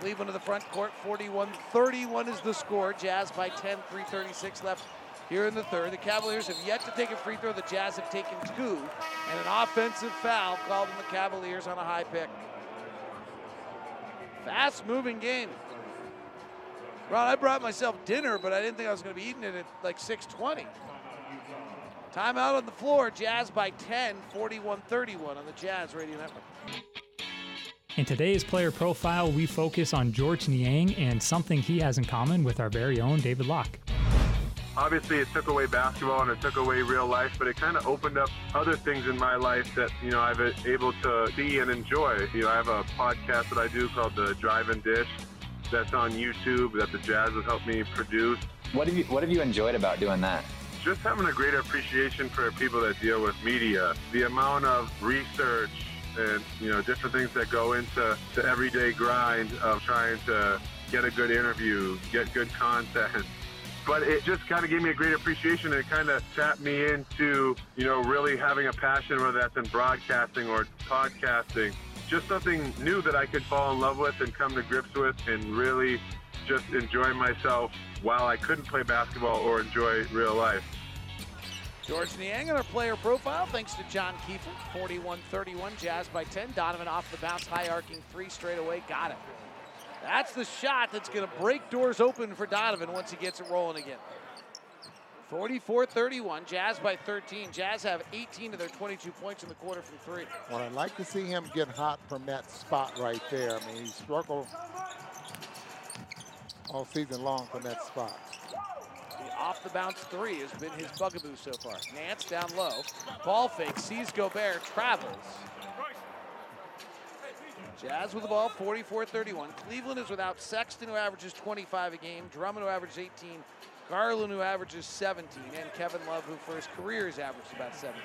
Cleveland to the front court, 41-31 is the score. Jazz by 10, 336 left here in the third. The Cavaliers have yet to take a free throw. The Jazz have taken two, and an offensive foul called on the Cavaliers on a high pick. Fast moving game. Ron, I brought myself dinner, but I didn't think I was going to be eating it at like 6:20. Timeout on the floor. Jazz by 10, 41-31 on the Jazz Radio Network. In today's player profile, we focus on George Niang and something he has in common with our very own David Locke. Obviously, it took away basketball and it took away real life, but it kind of opened up other things in my life that you know I've been able to see and enjoy. You know, I have a podcast that I do called the Drive and Dish, that's on YouTube that the Jazz has helped me produce. What have you What have you enjoyed about doing that? Just having a greater appreciation for people that deal with media, the amount of research and you know different things that go into the everyday grind of trying to get a good interview, get good content. But it just kind of gave me a great appreciation and it kind of tapped me into, you know, really having a passion, whether that's in broadcasting or podcasting. Just something new that I could fall in love with and come to grips with and really just enjoy myself while I couldn't play basketball or enjoy real life. George Niang on our player profile, thanks to John Kiefer. 41-31, Jazz by 10. Donovan off the bounce, high arcing three straight away, got it. That's the shot that's going to break doors open for Donovan once he gets it rolling again. 44-31, Jazz by 13. Jazz have 18 of their 22 points in the quarter from three. Well, I'd like to see him get hot from that spot right there. I mean, he struggled all season long from that spot. The off the bounce three has been his bugaboo so far. Nance down low. Ball fake, sees Gobert, travels. Jazz with the ball, 44-31. Cleveland is without Sexton, who averages 25 a game, Drummond, who averages 18, Garland, who averages 17, and Kevin Love, who for his career has averaged about 17.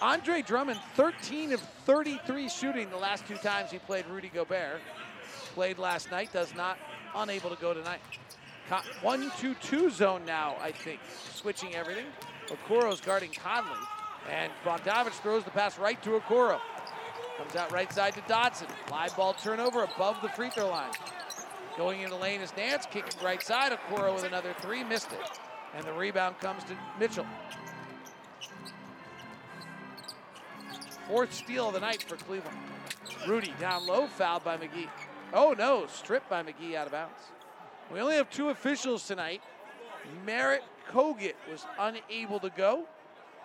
Andre Drummond, 13 of 33 shooting the last two times he played Rudy Gobert. Played last night, does not, unable to go tonight. Co- One, two, two zone now, I think, switching everything. Okoro's guarding Conley, and Bogdanovich throws the pass right to Okoro. Comes out right side to Dotson. Live ball turnover above the free throw line. Going into lane is Nance, kicking right side. Okoro with another three, missed it. And the rebound comes to Mitchell. Fourth steal of the night for Cleveland. Rudy down low, fouled by McGee. Oh no, stripped by McGee out of bounds. We only have two officials tonight. Marat Kogut was unable to go.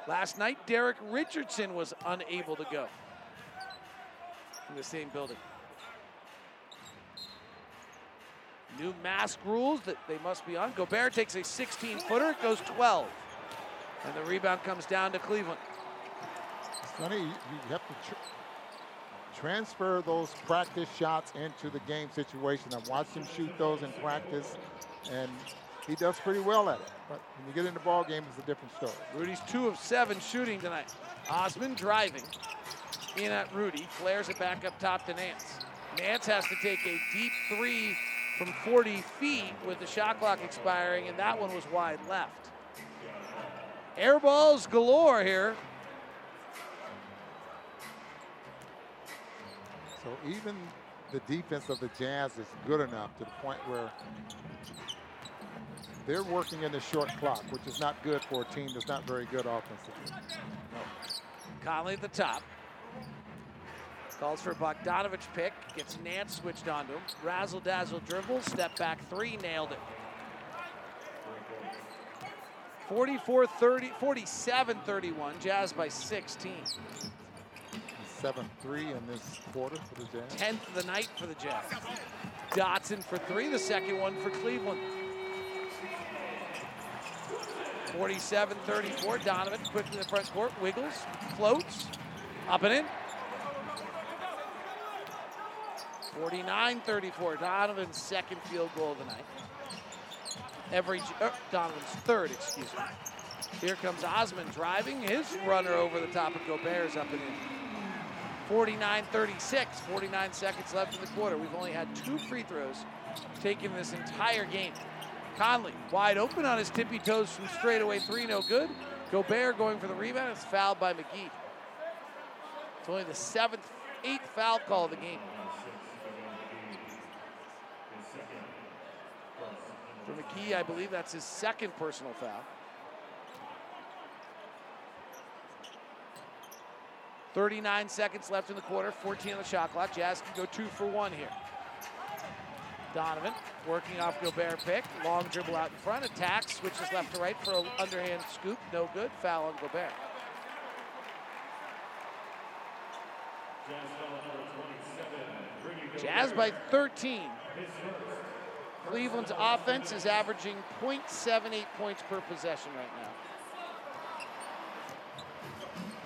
Last night, Derek Richardson was unable to go in the same building. New mask rules that they must be on. Gobert takes a 16 footer, it goes 12. And the rebound comes down to Cleveland. It's funny, you you have to tr- transfer those practice shots into the game situation. I've watched him shoot those in practice, and he does pretty well at it. But when you get in the ball game, it's a different story. Rudy's two of seven shooting tonight. Osman driving in at Rudy, flares it back up top to Nance. Nance has to take a deep three from 40 feet with the shot clock expiring, and that one was wide left. Air balls galore here. So even the defense of the Jazz is good enough to the point where they're working in the short clock, which is not good for a team that's not very good offensively. Conley at the top. Calls for a Bogdanovich pick. Gets Nance switched onto him. Razzle dazzle dribble. Step back three. Nailed it. 44 30, 47 31. Jazz by 16. 7-3 in this quarter for the Jazz. 10th of the night for the Jazz. Dotson for three. The second one for Cleveland. 47 34. Donovan quickly in the front court. Wiggles. Floats. Up and in. 49 34. Donovan's second field goal of the night. Every er, Donovan's third, excuse me. Here comes Osman driving. His runner over the top of Gobert's up and in. 49 36. 49 seconds left in the quarter. We've only had two free throws taken this entire game. Conley wide open on his tippy toes from straightaway three, no good. Gobert going for the rebound. It's fouled by McGee. It's only the seventh, eighth foul call of the game. For McGee, I believe that's his second personal foul. 39 seconds left in the quarter, 14 on the shot clock. Jazz can go two for one here. Donovan working off Gobert pick, long dribble out in front, attacks, switches left to right for an underhand scoop, no good, foul on Gobert. Jazz by 13. Cleveland's offense is averaging 0.78 points per possession right now.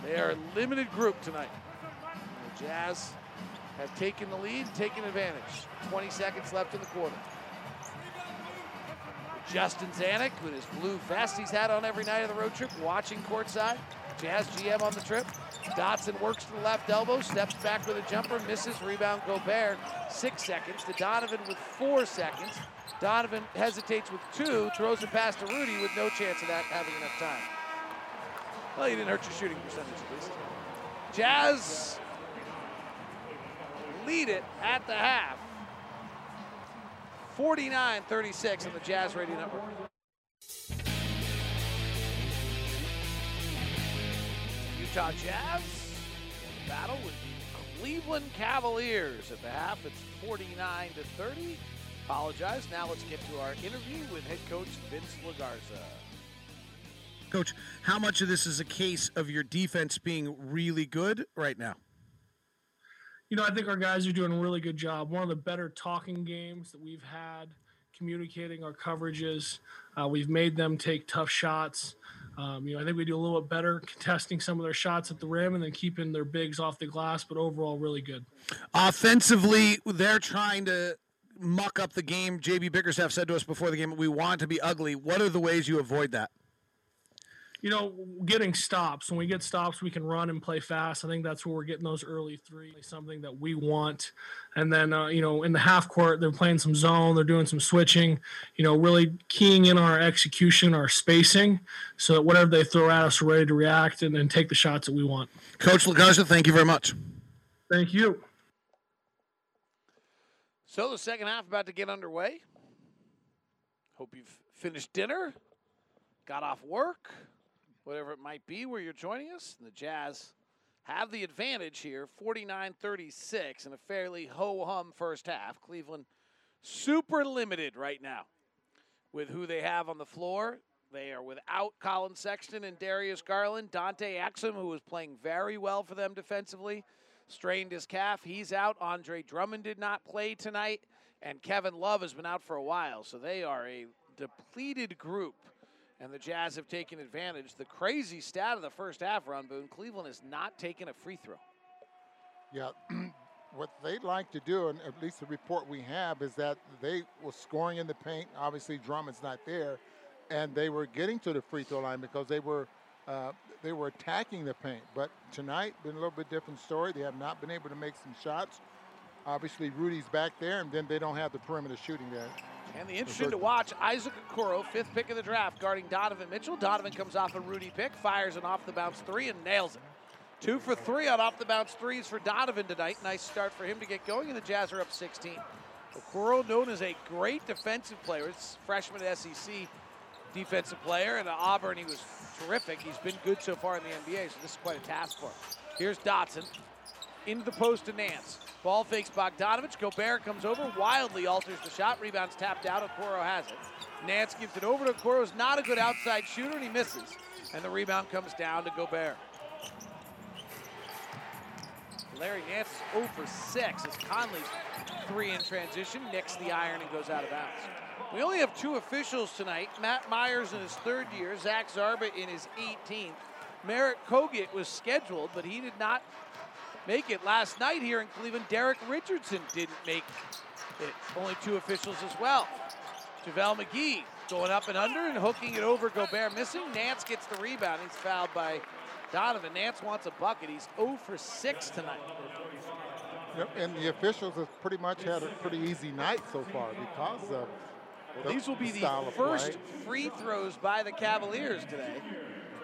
They are a limited group tonight. The Jazz have taken the lead, taken advantage. 20 seconds left in the quarter. Justin Zanik with his blue vest he's had on every night of the road trip, watching courtside. Jazz GM on the trip. Dotson works to the left elbow, steps back with a jumper, misses, rebound Gobert. Six seconds to Donovan with four seconds. Donovan hesitates with two, throws it past to Rudy with no chance of that having enough time. Well, you didn't hurt your shooting percentage at least. Jazz lead it at the half. 49-36 on the Jazz Radio Network. Utah Jazz battle with the Cleveland Cavaliers at the half. It's 49 to 30. Apologize. Now let's get to our interview with head coach Vince Legarza. Coach, how much of this is a case of your defense being really good right now? You know, I think our guys are doing a really good job. One of the better talking games that we've had, communicating our coverages. Uh, we've made them take tough shots. Um, you know, I think we do a little bit better contesting some of their shots at the rim and then keeping their bigs off the glass, but overall, really good. Offensively, they're trying to muck up the game. JB Bickerstaff said to us before the game, we want to be ugly. What are the ways you avoid that? You know, getting stops. When we get stops, we can run and play fast. I think that's where we're getting those early three, something that we want. And then, uh, you know, in the half court, they're playing some zone, they're doing some switching, you know, really keying in on our execution, our spacing, so that whatever they throw at us, we're ready to react and, and take the shots that we want. Coach Legarza, thank you very much. Thank you. So the second half about to get underway. Hope you've finished dinner, got off work, whatever it might be where you're joining us. The Jazz have the advantage here, 49-36 in a fairly ho-hum first half. Cleveland super limited right now with who they have on the floor. They are without Collin Sexton and Darius Garland. Dante Exum, who was playing very well for them defensively, strained his calf. He's out. Andre Drummond did not play tonight. And Kevin Love has been out for a while. So they are a depleted group. And the Jazz have taken advantage. The crazy stat of the first half, Ron Boone, Cleveland has not taken a free throw. Yeah, what they'd like to do, and at least the report we have, is that they were scoring in the paint. Obviously, Drummond's not there, and they were getting to the free throw line because they were uh, they were attacking the paint. But tonight, been a little bit different story. They have not been able to make some shots. Obviously, Rudy's back there, and then they don't have the perimeter shooting there. And the interesting to watch, Isaac Okoro, fifth pick of the draft, guarding Donovan Mitchell. Donovan comes off a Rudy pick, fires an off the bounce three, and nails it. Two for three on off the bounce threes for Donovan tonight. Nice start for him to get going, and the Jazz are up 16. Okoro, known as a great defensive player, it's freshman SEC defensive player, and at Auburn he was terrific. He's been good so far in the NBA, so this is quite a task for him. Here's Dotson into the post to Nance. Ball fakes Bogdanovich. Gobert comes over, wildly alters the shot. Rebounds tapped out. Okoro has it. Nance gives it over to Okoro, who's not a good outside shooter, and he misses. And the rebound comes down to Gobert. Larry Nance is 0 for 6 as Conley's three in transition, nicks the iron and goes out of bounds. We only have two officials tonight. Matt Myers in his third year, Zach Zarba in his 18th. Marat Kogut was scheduled, but he did not make it last night here in Cleveland. Derek Richardson didn't make it. Only two officials as well. JaVale McGee going up and under and hooking it over. Gobert missing. Nance gets the rebound. He's fouled by Donovan. Nance wants a bucket. He's 0 for 6 tonight. Yep, and the officials have pretty much had a pretty easy night so far because of well, these will be the first free throws by the Cavaliers today.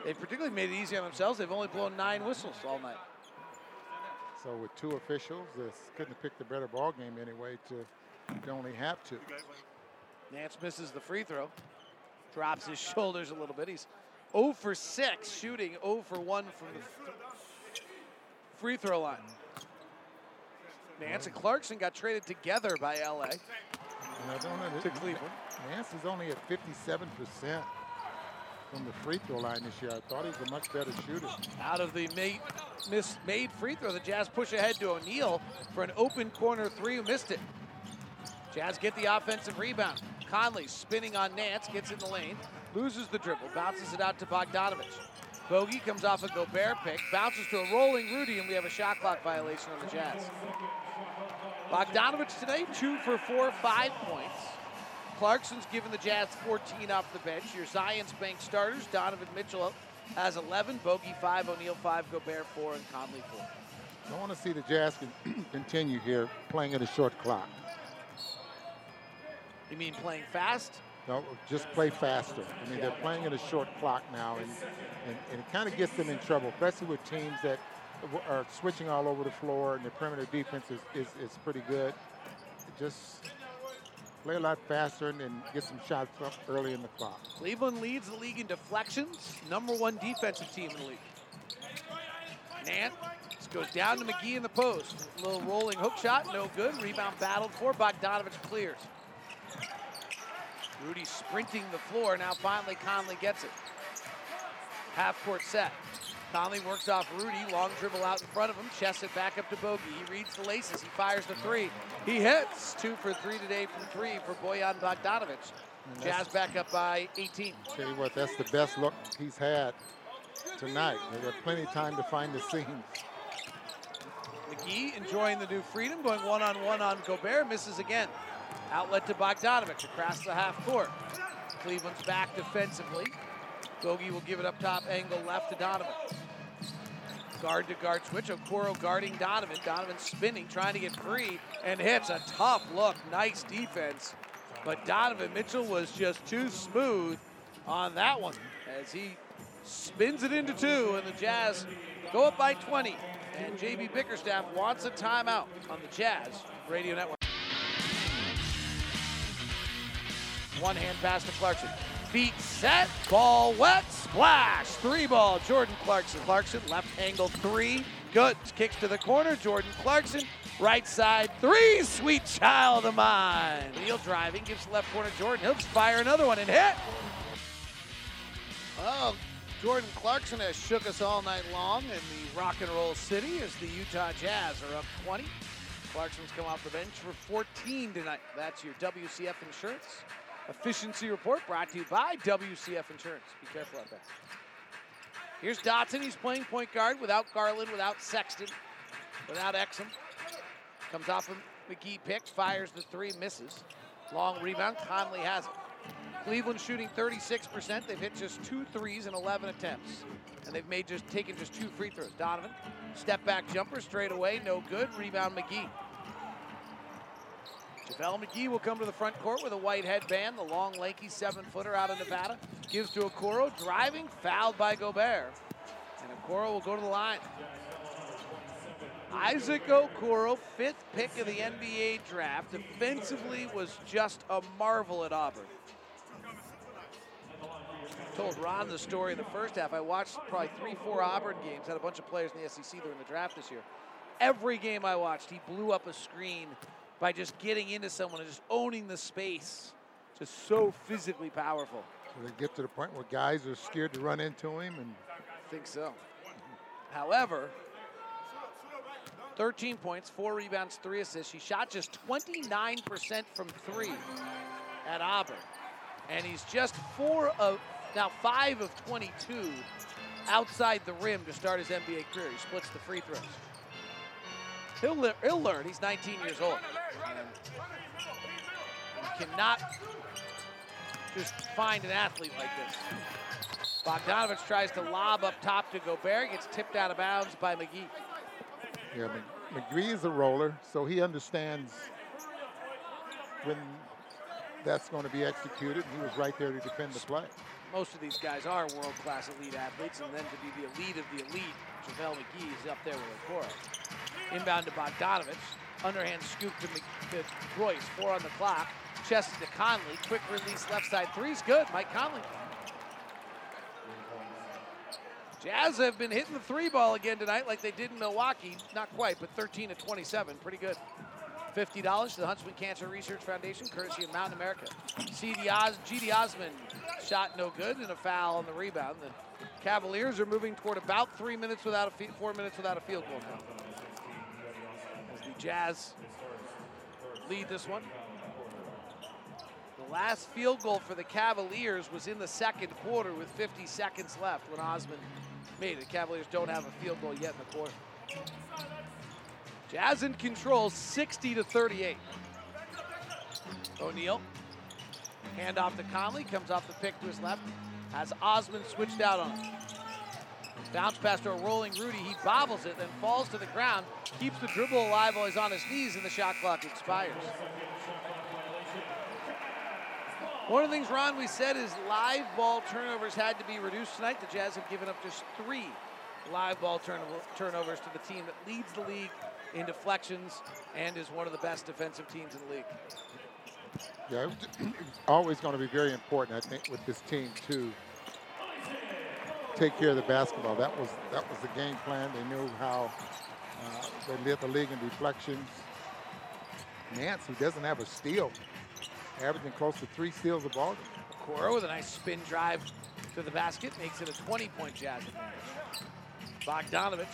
They particularly made it easy on themselves. They've only blown nine whistles all night. So with two officials, this couldn't have picked a better ball game anyway. To you only have to. Nance misses the free throw, drops his shoulders a little bit. He's 0 for 6 shooting, 0 for 1 from the free throw line. Nance and Clarkson got traded together by LA. And I don't know, To Cleveland. Nance is only at 57% from the free throw line this year. I thought he was a much better shooter. Out of the made, miss, made free throw, the Jazz push ahead to O'Neal for an open corner three who missed it. Jazz get the offensive rebound. Conley spinning on Nance, gets in the lane, loses the dribble, bounces it out to Bogdanovich. Bogey comes off a Gobert pick, bounces to a rolling Rudy, and we have a shot clock violation on the Jazz. Bogdanovich today, two for four, five points. Clarkson's given the Jazz 14 off the bench. Your Zions Bank starters, Donovan Mitchell has 11, Bogey 5, O'Neal 5, Gobert 4, and Conley 4. I want to see the Jazz continue here playing at a short clock. You mean playing fast? No, just play faster. I mean, they're playing at a short clock now, and, and, and it kind of gets them in trouble, especially with teams that are switching all over the floor, and the perimeter defense is, is, is pretty good. Just play a lot faster and, and get some shots up early in the clock. Cleveland leads the league in deflections, number one defensive team in the league. Nant goes down to McGee in the post. little rolling hook shot, no good. Rebound battled for. Bogdanovich clears. Rudy sprinting the floor. Now finally Conley gets it. Half court set. Conley works off Rudy. Long dribble out in front of him. Chests it back up to Bogey. He reads the laces. He fires the three. He hits. Two for three today from three for Bojan Bogdanovich. Jazz back up by 18. Tell you what, that's the best look he's had tonight. They had plenty of time to find the seams. McGee enjoying the new freedom, going one-on-one on Gobert, misses again. Outlet to Bogdanovich across the half court. Cleveland's back defensively. Bogey will give it up top angle left to Donovan. Guard to guard switch. Okoro guarding Donovan. Donovan spinning, trying to get free, and hits a tough look. Nice defense. But Donovan Mitchell was just too smooth on that one as he spins it into two, and the Jazz go up by 20. And JB Bickerstaff wants a timeout on the Jazz Radio Network. One hand pass to Clarkson. Feet set, ball wet, splash. Three ball, Jordan Clarkson. Clarkson, left angle three. Good. Kicks to the corner, Jordan Clarkson. Right side three, sweet child of mine. Neal driving, gives the left corner Jordan. He'll fire another one and hit. Well, Jordan Clarkson has shook us all night long in the rock and roll city as the Utah Jazz are up 20. Clarkson's come off the bench for 14 tonight. That's your WCF Insurance efficiency report brought to you by WCF Insurance. Be careful out there. Here's Dotson. He's playing point guard without Garland, without Sexton, without Exum. Comes off a McGee pick, fires the three, misses. Long rebound. Conley has it. Cleveland shooting 36%. They've hit just two threes in 11 attempts. And they've made just taken just two free throws. Donovan, step back jumper straight away, no good. Rebound McGee. JaVale McGee will come to the front court with a white headband. The long, lanky seven footer out of Nevada. Gives to Okoro, driving, fouled by Gobert. And Okoro will go to the line. Isaac Okoro, fifth pick of the NBA draft, defensively was just a marvel at Auburn. Told Ron the story in the first half. I watched probably three, four Auburn games. Had a bunch of players in the SEC during the draft this year. Every game I watched, he blew up a screen by just getting into someone and just owning the space. Just so physically powerful. So they get to the point where guys are scared to run into him, and I think so. However, 13 points, four rebounds, three assists. He shot just 29% from three at Auburn. And he's just four of, now five of 22 outside the rim to start his NBA career. He splits the free throws. He'll, le- he'll learn. He's 19 years old. You cannot just find an athlete like this. Bogdanovich tries to lob up top to Gobert, gets tipped out of bounds by McGee. yeah, Mc- McGee is a roller, so he understands when that's going to be executed. He was right there to defend the play. Most of these guys are world-class elite athletes, and then to be the elite of the elite, JaVale McGee is up there with Okoro. Inbound to Bogdanovich. Underhand scoop to, to Royce. Four on the clock. Chested to Conley. Quick release left side. Three's good. Mike Conley. Jazz have been hitting the three ball again tonight like they did in Milwaukee. Not quite, but 13 to 27. Pretty good. $50 to the Huntsman Cancer Research Foundation, courtesy of Mountain America. CD Os- Cedi Osman shot no good and a foul on the rebound. The Cavaliers are moving toward about three minutes without a fe- four minutes without a field goal now. Jazz lead this one. The last field goal for the Cavaliers was in the second quarter with 50 seconds left when Osman made it. The Cavaliers don't have a field goal yet in the quarter. Jazz in control, 60 to 38. O'Neal, hand off to Conley, comes off the pick to his left, has Osman switched out on him. Bounce pass to a rolling Rudy, he bobbles it, then falls to the ground, keeps the dribble alive while he's on his knees, and the shot clock expires. One of the things, Ron, we said is live ball turnovers had to be reduced tonight. The Jazz have given up just three live ball turn- turnovers to the team that leads the league in deflections and is one of the best defensive teams in the league. Yeah, it's always going to be very important, I think, with this team to take care of the basketball. That was that was the game plan. They knew how uh, they led the league in deflections. Nance, who doesn't have a steal, averaging close to three steals a ball. Cora with a nice spin drive to the basket makes it a 20-point Jazz advantage. Bogdanovich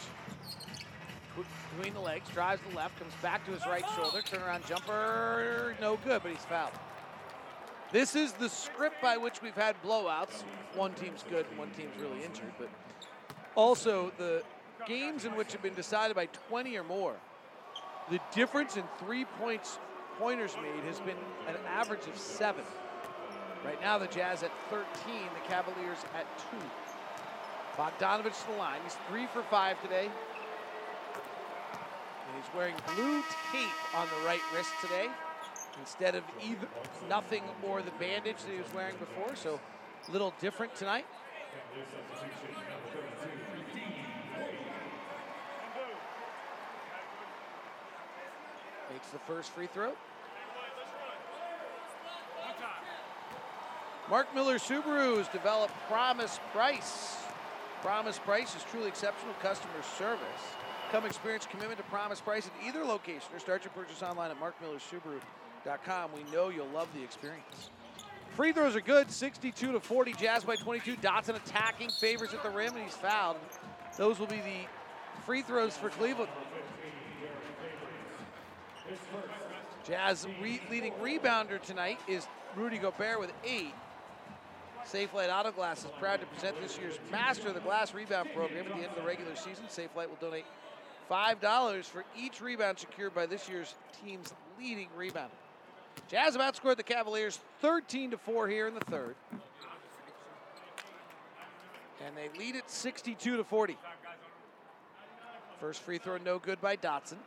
between the legs, drives the left, comes back to his right shoulder, turnaround jumper, no good, but he's fouled. This is the script by which we've had blowouts. One team's good and one team's really injured, but also the games in which have been decided by 20 or more. The difference in three points pointers made has been an average of seven. Right now, the Jazz at 13, the Cavaliers at two. Bogdanovich to the line. He's three for five today. And he's wearing blue tape on the right wrist today instead of either nothing or the bandage that he was wearing before. So a little different tonight. Makes the first free throw. Mark Miller Subaru has developed Promise Price. Promise Price is truly exceptional customer service. Come experience commitment to Promise Price at either location or start your purchase online at markmillersubaru.com. We know you'll love the experience. Free throws are good, 62 to 40. Jazz by 22. Dotson attacking, favors at the rim, and he's fouled. Those will be the free throws for Cleveland. Jazz re- leading rebounder tonight is Rudy Gobert with eight. Safelite Auto Glass is proud to present this year's Master of the Glass Rebound Program at the end of the regular season. Safelite will donate $5 for each rebound secured by this year's team's leading rebounder. Jazz have outscored the Cavaliers 13 to 4 here in the third. And they lead it 62 to 40. First free throw no good by Dotson.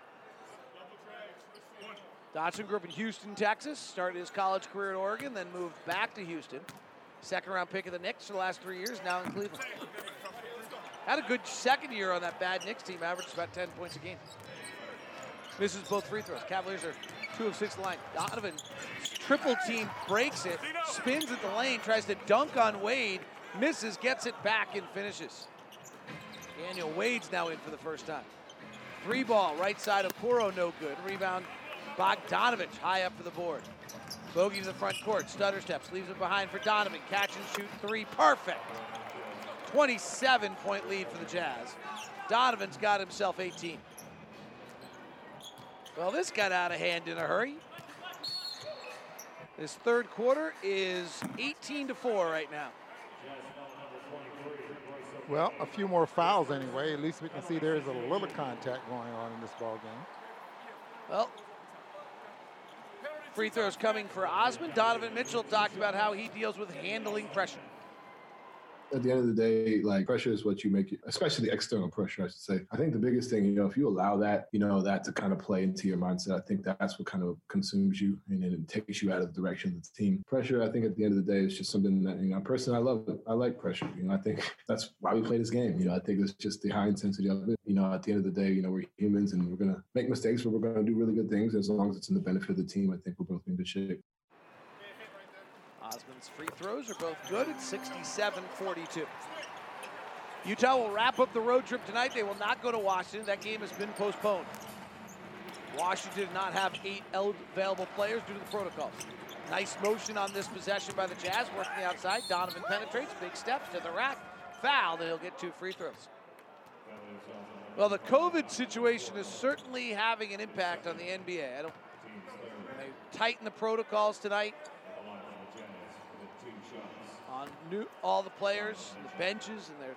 Dotson grew up in Houston, Texas, started his college career at Oregon, then moved back to Houston. Second round pick of the Knicks for the last three years, now in Cleveland. Had a good second year on that bad Knicks team, averaged about 10 points a game. Misses both free throws. Cavaliers are two of six line. Donovan, triple team, breaks it, spins at the lane, tries to dunk on Wade, misses, gets it back, and finishes. Daniel Wade's now in for the first time. Three ball, right side of Puro, no good. Rebound, Bogdanovich high up for the board. Bogey to the front court, stutter steps, leaves it behind for Donovan. Catch and shoot three, perfect. 27 point lead for the Jazz. Donovan's got himself 18. Well, this got out of hand in a hurry. This third quarter is 18 to 4 right now. Well, a few more fouls anyway. At least we can see there is a little contact going on in this ball game. Well, free throws coming for Osman. Donovan Mitchell talked about how he deals with handling pressure. At the end of the day, like pressure is what you make it, especially the external pressure, I should say. I think the biggest thing, you know, if you allow that, you know, that to kind of play into your mindset, I think that's what kind of consumes you and then it takes you out of the direction of the team. Pressure, I think at the end of the day, is just something that, you know, personally, I love it. I like pressure. You know, I think that's why we play this game. You know, I think it's just the high intensity of it. You know, at the end of the day, you know, we're humans and we're going to make mistakes, but we're going to do really good things. As long as it's in the benefit of the team, I think we're both in good shape. Osman's free throws are both good at 67 42. Utah will wrap up the road trip tonight. They will not go to Washington. That game has been postponed. Washington did not have eight available players due to the protocols. Nice motion on this possession by the Jazz, working the outside. Donovan penetrates, big steps to the rack, fouled, and he'll get two free throws. Well, the COVID situation is certainly having an impact on the NBA. I don't. They tighten the protocols tonight on new, all the players, the benches, and their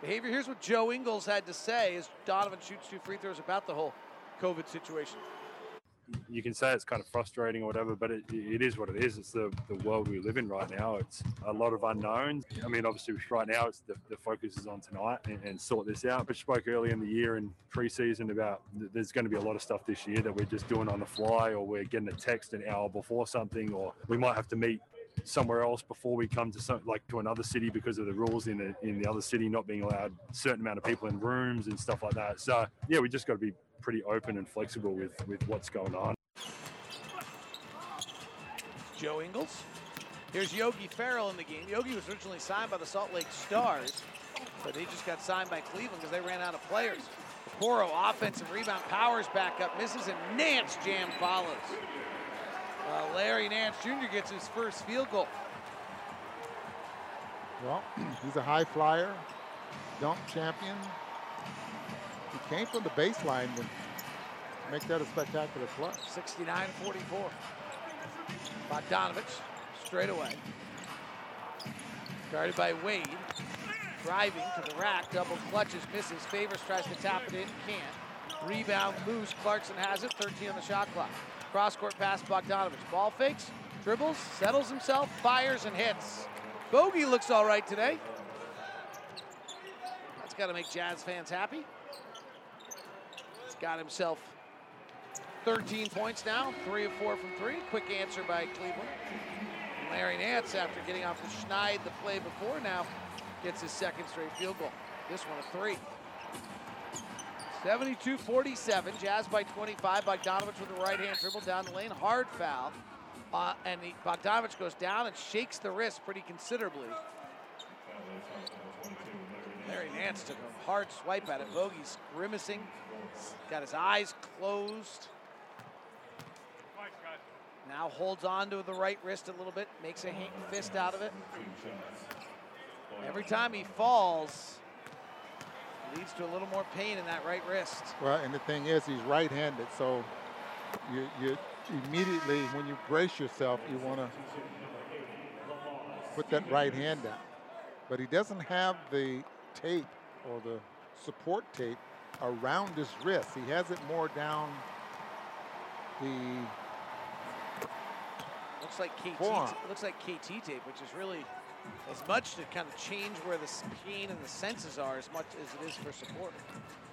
behavior. Here's what Joe Ingles had to say as Donovan shoots two free throws about the whole COVID situation. You can say it's kind of frustrating or whatever, but it, it is what it is. It's the, the world we live in right now. It's a lot of unknowns. I mean, obviously, right now, it's the, the focus is on tonight and, and sort this out. But spoke early in the year in preseason about th- there's going to be a lot of stuff this year that we're just doing on the fly, or we're getting a text an hour before something, or we might have to meet somewhere else before we come to some, like to another city because of the rules in the in the other city not being allowed certain amount of people in rooms and stuff like that. So yeah, we just got to be pretty open and flexible with with what's going on. Joe Ingles. Here's Yogi Ferrell in the game. Yogi was originally signed by the Salt Lake Stars, but he just got signed by Cleveland because they ran out of players. Poro offensive rebound, powers back up, misses, and Nance jam follows. Uh, Larry Nance Jr. gets his first field goal. Well, he's a high flyer, dunk champion. He came from the baseline to make that a spectacular play. 69-44. Bogdanovich straight away. Guarded by Wade. Driving to the rack, double clutches, misses. Favors tries to tap it in, can't. Rebound loose. Clarkson has it, 13 on the shot clock. Cross court pass, Bogdanovich. Ball fakes, dribbles, settles himself, fires, and hits. Bogey looks all right today. That's got to make Jazz fans happy. He's got himself 13 points now, three of four from three. Quick answer by Cleveland. Larry Nance, after getting off the schneid the play before, now gets his second straight field goal. This one a three. 72-47, Jazz by 25. Bogdanovich with a right-hand dribble down the lane, hard foul. Uh, and the, Bogdanovich goes down and shakes the wrist pretty considerably. Larry Nance took a hard swipe at it. Bogey's grimacing, got his eyes closed. Now holds on to the right wrist a little bit, makes a fist out of it. Every time he falls, leads to a little more pain in that right wrist. Well, and the thing is, he's right-handed, so you, you immediately, when you brace yourself, you want to put that right hand down. But he doesn't have the tape or the support tape around his wrist. He has it more down the Looks like KT. Forearm. Looks like KT tape, which is really as much to kind of change where the pain and the senses are as much as it is for support.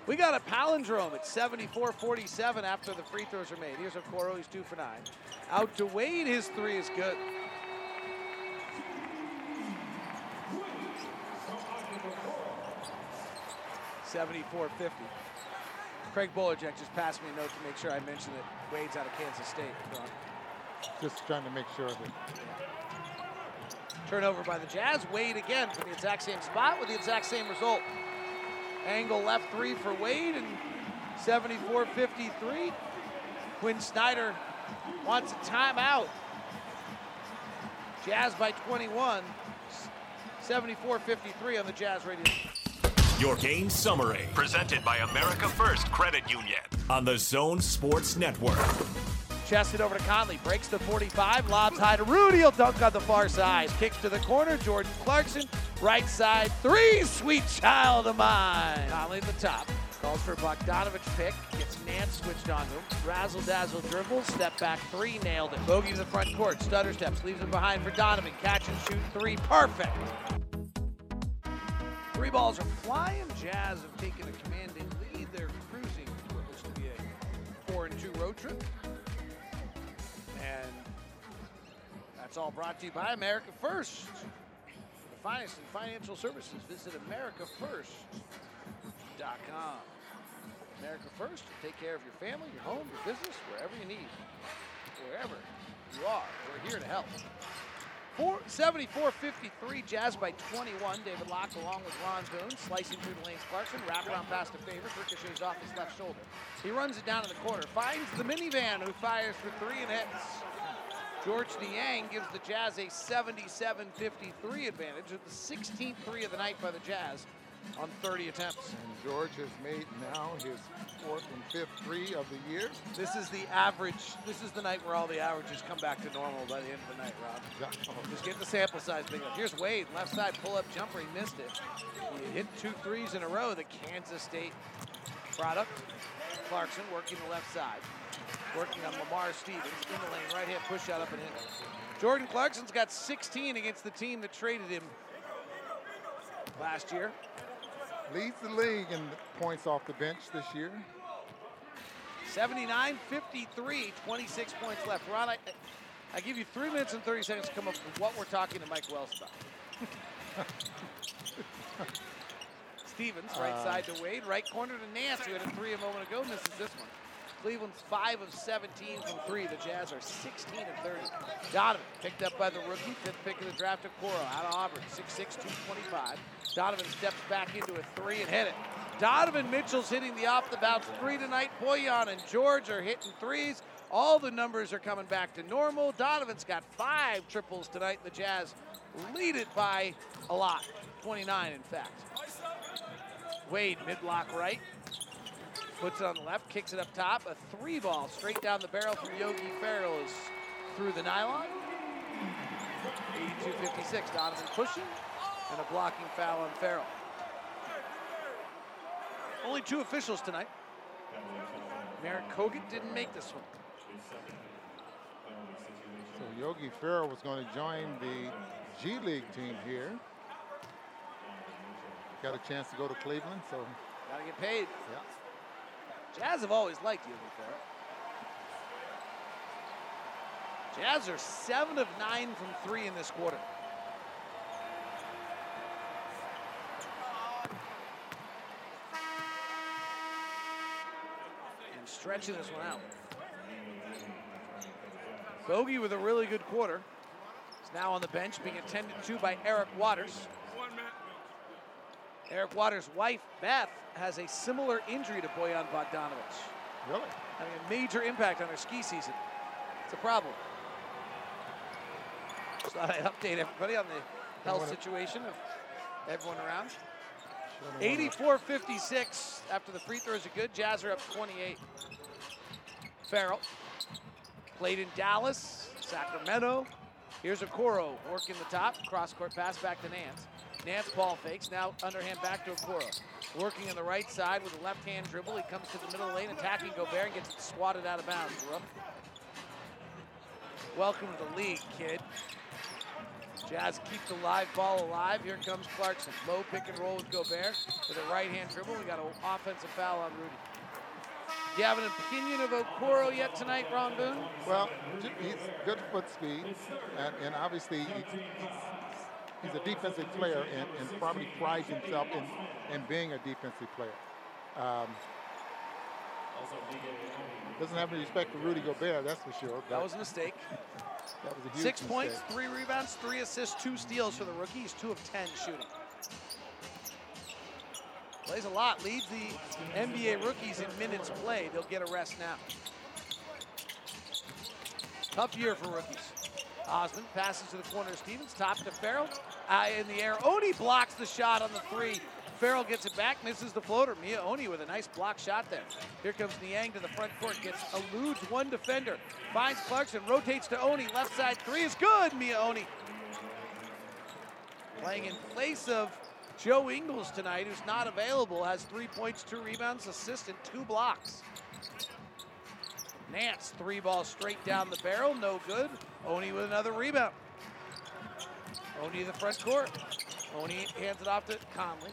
We got a palindrome at 74-47 after the free throws are made. Here's Okoro, he's two for nine. Out to Wade, his three is good. Seventy-four fifty. Craig Bolerjack just passed me a note to make sure I mentioned that Wade's out of Kansas State. Just trying to make sure that Turnover by the Jazz. Wade again from the exact same spot with the exact same result. Angle left three for Wade and 74-53. Quinn Snyder wants a timeout. Jazz by 21. 74-53 on the Jazz radio. Your game summary, presented by America First Credit Union on the Zone Sports Network. Chested over to Conley, breaks the 45, lobs high to Rudy. He'll dunk on the far side. Kicks to the corner. Jordan Clarkson, right side three. Sweet child of mine. Conley at the top. Calls for Bogdanovich pick. Gets Nance switched on him. Razzle dazzle dribble. Step back three. Nailed it. Bogey to the front court. Stutter steps. Leaves it behind for Donovan. Catch and shoot three. Perfect. Three balls are flying. Jazz have taken a commanding lead. They're cruising what looks to be a four and two road trip. That's all brought to you by America First. The finest in financial services. Visit AmericaFirst.com. America First, take care of your family, your home, your business, wherever you need. Wherever you are, we're here to help. Four, 74-53, Jazz by 21. David Locke along with Ron Boone, slicing through the lanes. Clarkson, wraparound pass to Favors, ricochets off his left shoulder. He runs it down in the corner, finds the minivan who fires for three and hits. George Niang gives the Jazz a 77-53 advantage at the 16th three of the night by the Jazz on 30 attempts. And George has made now his fourth and fifth three of the year. This is the average. This is the night where all the averages come back to normal by the end of the night, Rob. Oh. Just get the sample size big enough. Here's Wade, left side pull-up jumper. He missed it. He hit two threes in a row. The Kansas State product. Clarkson working the left side. Working on Lamar Stevens in the lane, right hand push shot up and in. Jordan Clarkson's got 16 against the team that traded him last year. Leads the league in points off the bench this year. 79 53, 26 points left. Ron, I, I give you three minutes and 30 seconds to come up with what we're talking to Mike Wells about. Stevens, right Uh, side to Wade, right corner to Nance, who had a three a moment ago, misses this one. Cleveland's 5 of 17 from three. The Jazz are 16 of 30. Donovan picked up by the rookie, fifth pick of the draft of Coro out of Auburn, 6'6", 225. Donovan steps back into a three and hit it. Donovan Mitchell's hitting the off the bounce three tonight. Bojan and George are hitting threes. All the numbers are coming back to normal. Donovan's got five triples tonight. The Jazz lead it by a lot, 29 in fact. Wade mid-block right, puts it on the left, kicks it up top. A three ball straight down the barrel from Yogi Ferrell is through the nylon. 82-56, Donovan pushing and a blocking foul on Ferrell. Only two officials tonight. Marat Kogut didn't make this one. So Yogi Ferrell was going to join the G League team here. Got a chance to go to Cleveland, so Gotta get paid. yeah. Jazz have always liked Yogi Ferrell. Jazz are seven of nine from three in this quarter. And stretching this one out. Bogey with a really good quarter. Is now on the bench, being attended to by Eric Waters. Eric Waters' wife, Beth, has a similar injury to Bojan Bogdanovich. Really? Having a major impact on her ski season. It's a problem. Just thought I'd update everybody on the health situation of everyone around. 84-56 after the free throws are good. Jazz are up 28. Ferrell played in Dallas, Sacramento. Here's Okoro working the top. Cross-court pass back to Nance. Nance ball fakes. Now underhand back to Okoro. Working on the right side with a left-hand dribble. He comes to the middle lane, attacking Gobert and gets swatted out of bounds. Welcome to the league, kid. Jazz keep the live ball alive. Here comes Clarkson. Low pick and roll with Gobert with a right-hand dribble. We got an offensive foul on Rudy. Do you have an opinion of Okoro yet tonight, Ron Boone? Well, he's good foot speed, and, and obviously he's a defensive player and, and probably prides himself in, in being a defensive player. Um, doesn't have any respect for Rudy Gobert, that's for sure. That was a mistake. That was a huge Six points, three rebounds, three assists, two steals for the rookie. He's two of 10 shooting. Plays a lot, leads the NBA rookies in minutes played. They'll get a rest now. Tough year for rookies. Osman passes to the corner Stevens, top to Ferrell. Eye in the air. Oni blocks the shot on the three. Ferrell gets it back, misses the floater. Miye Oni with a nice block shot there. Here comes Niang to the front court, gets eludes one defender, finds Clarkson, rotates to Oni, left side three is good. Miye Oni playing in place of Joe Ingles tonight, who's not available, has three points, two rebounds, assist, and two blocks. Nance, three ball straight down the barrel, no good. Oni with another rebound. Oni the front court. Oni hands it off to Conley.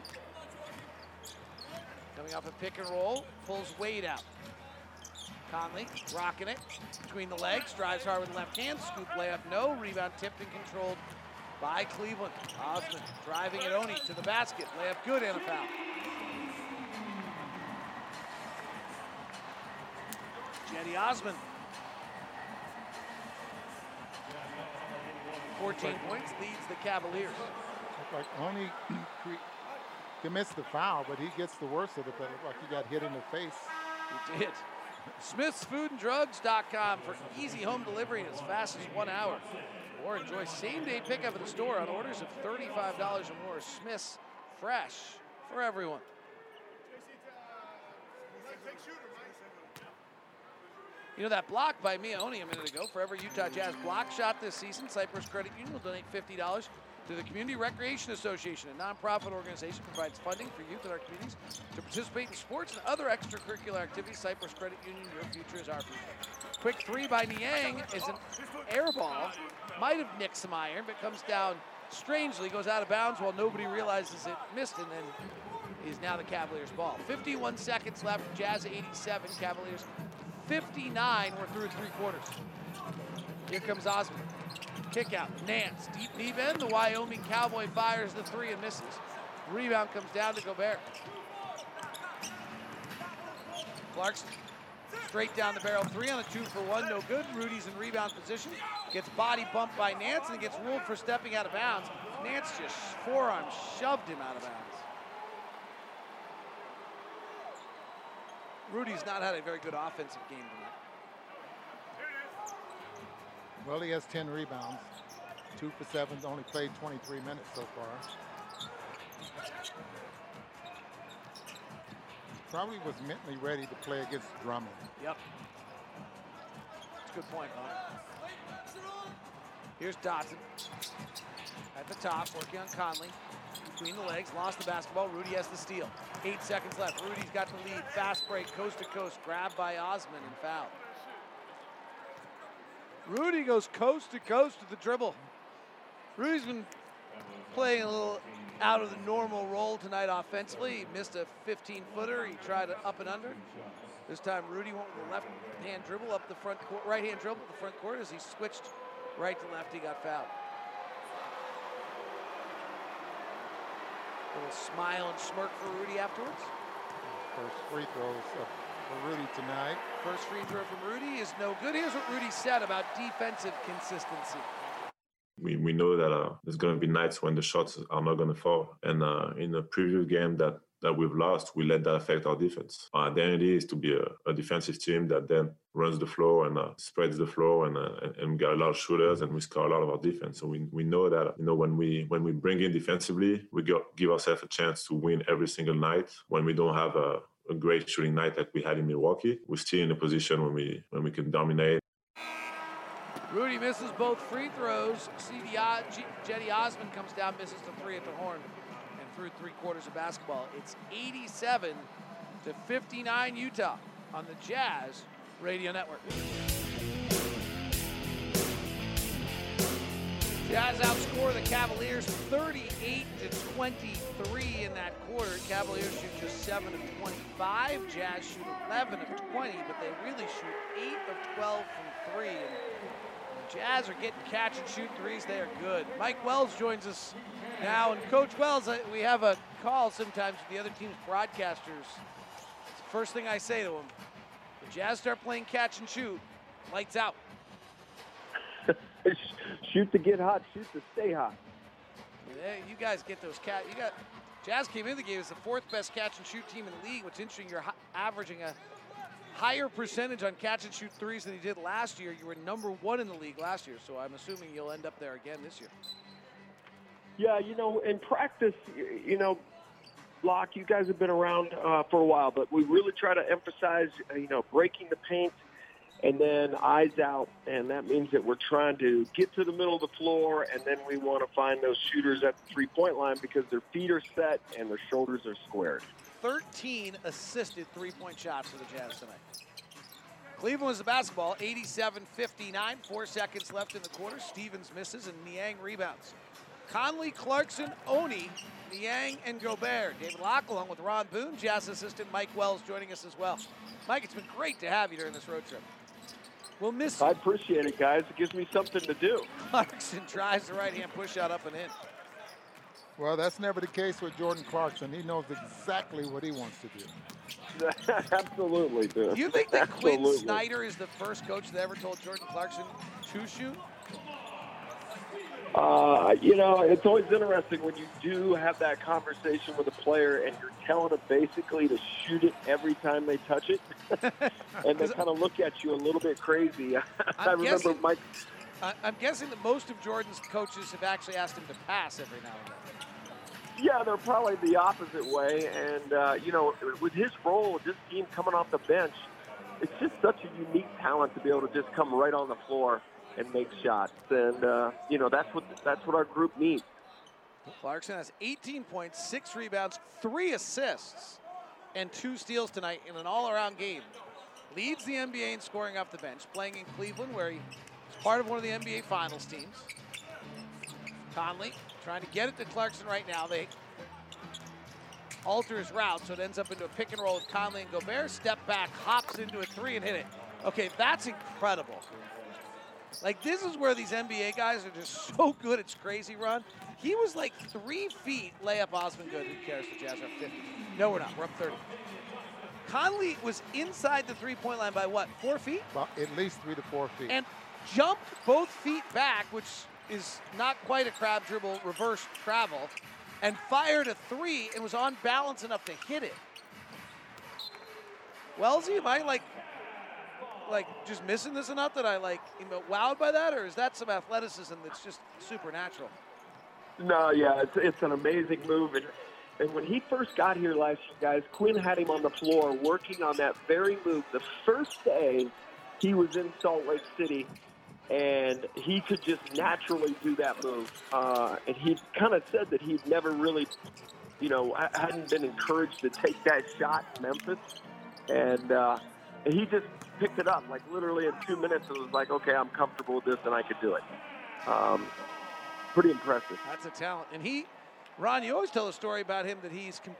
Coming off a pick and roll, pulls Wade out. Conley rocking it between the legs, drives hard with left hand, scoop layup, no. Rebound tipped and controlled by Cleveland. Osman driving it Oni to the basket. Layup good and a foul. Cedi Osman. 14 points, leads the Cavaliers. Like only commits the foul, but he gets the worst of it. But like he got hit in the face. He did. SmithsFoodAndDrugs.com for easy home delivery in as fast as one hour. Or enjoy same day pickup at the store on orders of $35 or more. Smith's Fresh for everyone. You know that block by Miye Oni a minute ago for every Utah Jazz block shot this season, Cyprus Credit Union will donate $50 to the Community Recreation Association, a nonprofit organization provides funding for youth in our communities to participate in sports and other extracurricular activities. Cyprus Credit Union, your future is our future. Quick three by Niang is an air ball. Might have nicked some iron, but comes down strangely, goes out of bounds while nobody realizes it missed, and then is now the Cavaliers' ball. 51 seconds left. Jazz 87, Cavaliers 59. We're through three quarters. Here comes Osman. Kick out. Nance. Deep knee bend. The Wyoming Cowboy fires the three and misses. Rebound comes down to Gobert. Clarkson straight down the barrel. Three on a two for one. No good. Rudy's in rebound position. Gets body bumped by Nance and gets ruled for stepping out of bounds. Nance just forearm shoved him out of bounds. Rudy's not had a very good offensive game tonight. Well, he has 10 rebounds, two for seven, only played 23 minutes so far. Probably was mentally ready to play against Drummond. Yep. That's a good point, Mike. Here's Dotson at the top, working on Conley. Between the legs, lost the basketball. Rudy has the steal. Eight seconds left. Rudy's got the lead. Fast break, coast to coast. Grabbed by Osman and fouled. Rudy goes coast to coast to the dribble. Rudy's been playing a little out of the normal role tonight offensively. He missed a 15 footer. He tried an up and under. This time Rudy went with the left hand dribble up the front court, right hand dribble up the front court as he switched right to left. He got fouled. Little smile and smirk for Rudy afterwards. First free throws for Rudy tonight. First free throw from Rudy is no good. Here's what Rudy said about defensive consistency. We, we know that uh, there's going to be nights when the shots are not going to fall. And uh, in the previous game that, that we've lost, we let that affect our defense. Our identity is to be a, a defensive team that then runs the floor and uh, spreads the floor, and, uh, and we got a lot of shooters, and we score a lot of our defense. So we, we know that you know when we when we bring in defensively, we give ourselves a chance to win every single night. When we don't have a a great shooting night that we had in Milwaukee. We're still in a position when we when we can dominate. Rudy misses both free throws. CD Cedi Osman comes down, misses the three at the horn, and through three quarters of basketball. It's 87 to 59 Utah on the Jazz Radio Network. Jazz outscore the Cavaliers 38 to 23 in that quarter. Cavaliers shoot just 7 of 25. Jazz shoot 11 of 20, but they really shoot 8 of 12 from 3. And Jazz are getting catch and shoot threes. They are good. Mike Wells joins us now. And Coach Wells, we have a call sometimes with the other team's broadcasters. It's the first thing I say to them. The Jazz start playing catch and shoot, lights out. shoot to get hot, shoot to stay hot. Yeah, you guys get those cat. You got Jazz came in the game as the fourth best catch and shoot team in the league. What's interesting, you're averaging a higher percentage on catch and shoot threes than you did last year. You were number one in the league last year, so I'm assuming you'll end up there again this year. Yeah, you know, in practice, you know, Locke, you guys have been around uh, for a while, but we really try to emphasize, uh, you know, breaking the paint and then eyes out, and that means that we're trying to get to the middle of the floor, and then we want to find those shooters at the three-point line because their feet are set and their shoulders are squared. 13 assisted three-point shots for the Jazz tonight. Cleveland was the basketball, 87-59, four seconds left in the quarter. Stevens misses and Niang rebounds. Conley, Clarkson, Oni, Niang, and Gobert. David Locke along with Ron Boone, Jazz assistant Mike Wells joining us as well. Mike, it's been great to have you during this road trip. We'll miss. I appreciate it, guys. It gives me something to do. Clarkson tries the right hand push out up and in. Well, that's never the case with Jordan Clarkson. He knows exactly what he wants to do. Absolutely, dude. Do you think that Quinn Snyder is the first coach that ever told Jordan Clarkson to shoot? Uh, you know, it's always interesting when you do have that conversation with a player and you're telling them basically to shoot it every time they touch it, and they kind of look at you a little bit crazy. I remember guessing- Mike. I'm guessing that most of Jordan's coaches have actually asked him to pass every now and then. Yeah, they're probably the opposite way. And, uh, you know, with his role, this team coming off the bench, it's just such a unique talent to be able to just come right on the floor and make shots. And, uh, you know, that's what that's what our group needs. Clarkson has 18 points, six rebounds, three assists, and two steals tonight in an all-around game. Leads the NBA in scoring off the bench, playing in Cleveland, where he's part of one of the NBA Finals teams. Conley trying to get it to Clarkson right now. They alter his route, so it ends up into a pick and roll with Conley and Gobert. Step back, hops into a three and hit it. Okay, that's incredible. Like this is where these NBA guys are just so good. It's crazy run. He was like three feet layup Osman good. Who cares? The Jazz are up 50. No, we're not. We're up 30. Conley was inside the three-point line by what? Four feet? About at least three to four feet. And jumped both feet back, which is not quite a crab dribble, reverse travel, and fired a three and was on balance enough to hit it. Wellesley, am I like like just missing this enough that I like you know, wowed by that, or is that some athleticism that's just supernatural? No, yeah, it's, it's an amazing move. And, and when he first got here last year, guys, Quinn had him on the floor working on that very move. The first day he was in Salt Lake City, and he could just naturally do that move. Uh, and he kind of said that he'd never really, you know, hadn't been encouraged to take that shot in Memphis. And uh, he just picked it up, like literally in two minutes. It was like, okay, I'm comfortable with this, and I could do it. Um, pretty impressive. That's a talent. And he, Ron, you always tell a story about him that he's com-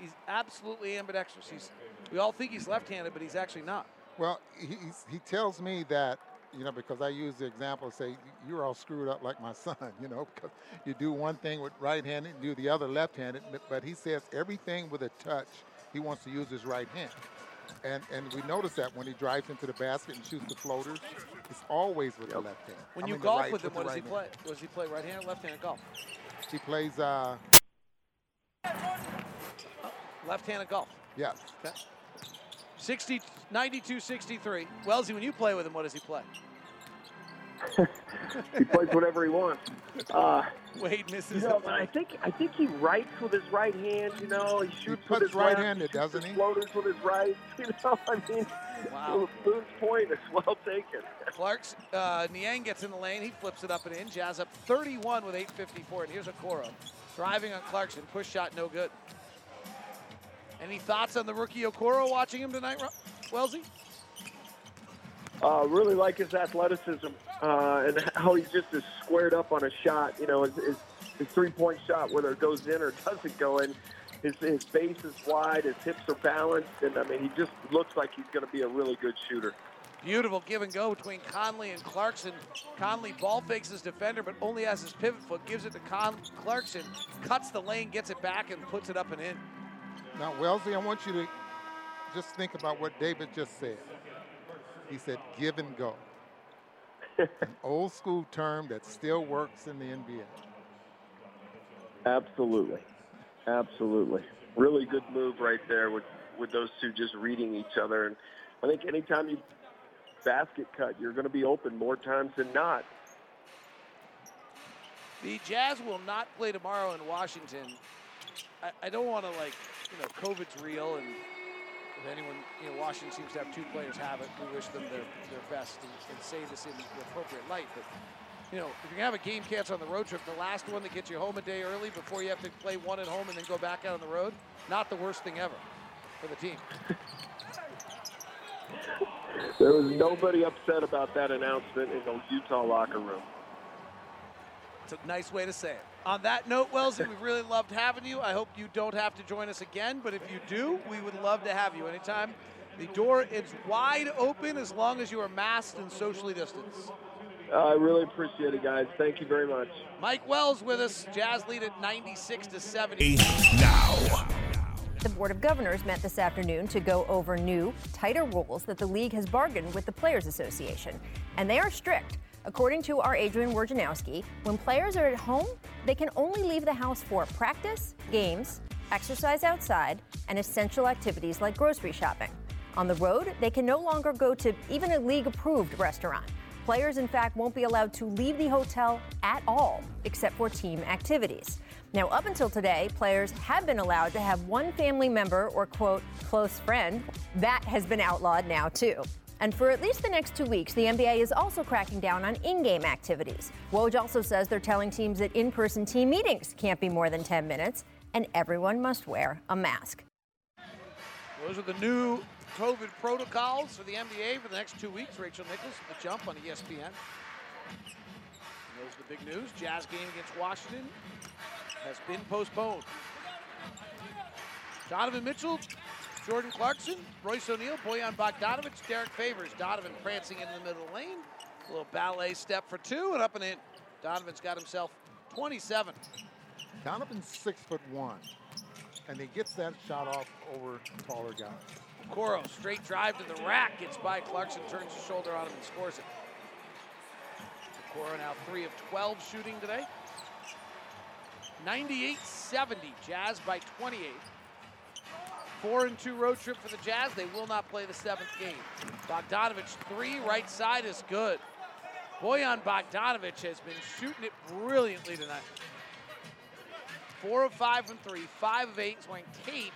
he's absolutely ambidextrous. He's we all think he's left-handed, but he's actually not. Well, he, he tells me that, you know, because I use the example, say, you're all screwed up like my son, you know, because you do one thing with right handed and do the other left handed. But he says everything with a touch, he wants to use his right hand. And, and we notice that when he drives into the basket and shoots the floaters, it's always with the left hand. When I you mean, golf right- with him, what does he play? hand. Does he play right-handed, left-handed golf? He plays, uh, Left-handed golf. yeah, Okay. 60, 92, 63. Wellesley, when you play with him, what does he play? he plays whatever he wants. Uh, Wade misses You know, I think I think he writes with his right hand. You know, he shoots with puts his right-handed, he doesn't he? Floaters with his right. You know, I mean, Wow. Boone's point is well taken. Clark's uh, Niang gets in the lane. He flips it up and in. Jazz up 31 with 8:54. And here's Okoro driving on Clarkson. Push shot, no good. Any thoughts on the rookie Okoro watching him tonight, Ro- Wellesley? Uh, really like his athleticism uh, and how he just is squared up on a shot. You know, his, his, his three-point shot, whether it goes in or doesn't go in, his, his base is wide, his hips are balanced, and I mean, he just looks like he's going to be a really good shooter. Beautiful give and go between Conley and Clarkson. Conley ball fakes his defender, but only has his pivot foot. Gives it to Con- Clarkson, cuts the lane, gets it back, and puts it up and in. Now, Wellesley, I want you to just think about what David just said. He said, give and go. An old school term that still works in the NBA. Absolutely, absolutely. Really good move right there with with those two just reading each other. And I think anytime you basket cut, you're going to be open more times than not. The Jazz will not play tomorrow in Washington. I, I don't want to like, you know, COVID's real, and if anyone, you know, Washington seems to have two players have it. We wish them their, their best and, and say this in the appropriate light. But you know, if you're gonna have a game cancel on the road trip, the last one that gets you home a day early before you have to play one at home and then go back out on the road, not the worst thing ever for the team. There was nobody upset about that announcement in the Utah locker room. It's a nice way to say it. On that note, Wellesley, we've really loved having you. I hope you don't have to join us again, but if you do, we would love to have you anytime. The door is wide open as long as you are masked and socially distanced. Uh, I really appreciate it, guys. Thank you very much. Mike Wells with us. Jazz lead at 96 to 70. Now. The Board of Governors met this afternoon to go over new, tighter rules that the league has bargained with the Players Association. And they are strict. According to our Adrian Wojnarowski, when players are at home, they can only leave the house for practice, games, exercise outside, and essential activities like grocery shopping. On the road, they can no longer go to even a league approved restaurant. Players, in fact, won't be allowed to leave the hotel at all, except for team activities. Now, up until today, players have been allowed to have one family member or, quote, close friend. That has been outlawed now, too. And for at least the next two weeks, the NBA is also cracking down on in game activities. Woj also says they're telling teams that in person team meetings can't be more than 10 minutes, and everyone must wear a mask. Those are the new COVID protocols for the NBA for the next two weeks. Rachel Nichols, the jump on ESPN. Those are the big news. Jazz game against Washington has been postponed. Donovan Mitchell, Jordan Clarkson, Royce O'Neale, Bojan Bogdanovic, Derrick Favors. Donovan prancing in the middle lane. A little ballet step for two and up and in. Donovan's got himself 27. Donovan's six foot one, and he gets that shot off over taller guys. Coro, straight drive to the rack, gets by Clarkson, turns his shoulder on him and scores it. Coro now 3 of 12 shooting today. 98-70, Jazz by 28. Four and two road trip for the Jazz. They will not play the seventh game. Bogdanovich three, right side is good. Bojan Bogdanovich has been shooting it brilliantly tonight. Four of five from three, five of eight. He's wearing tape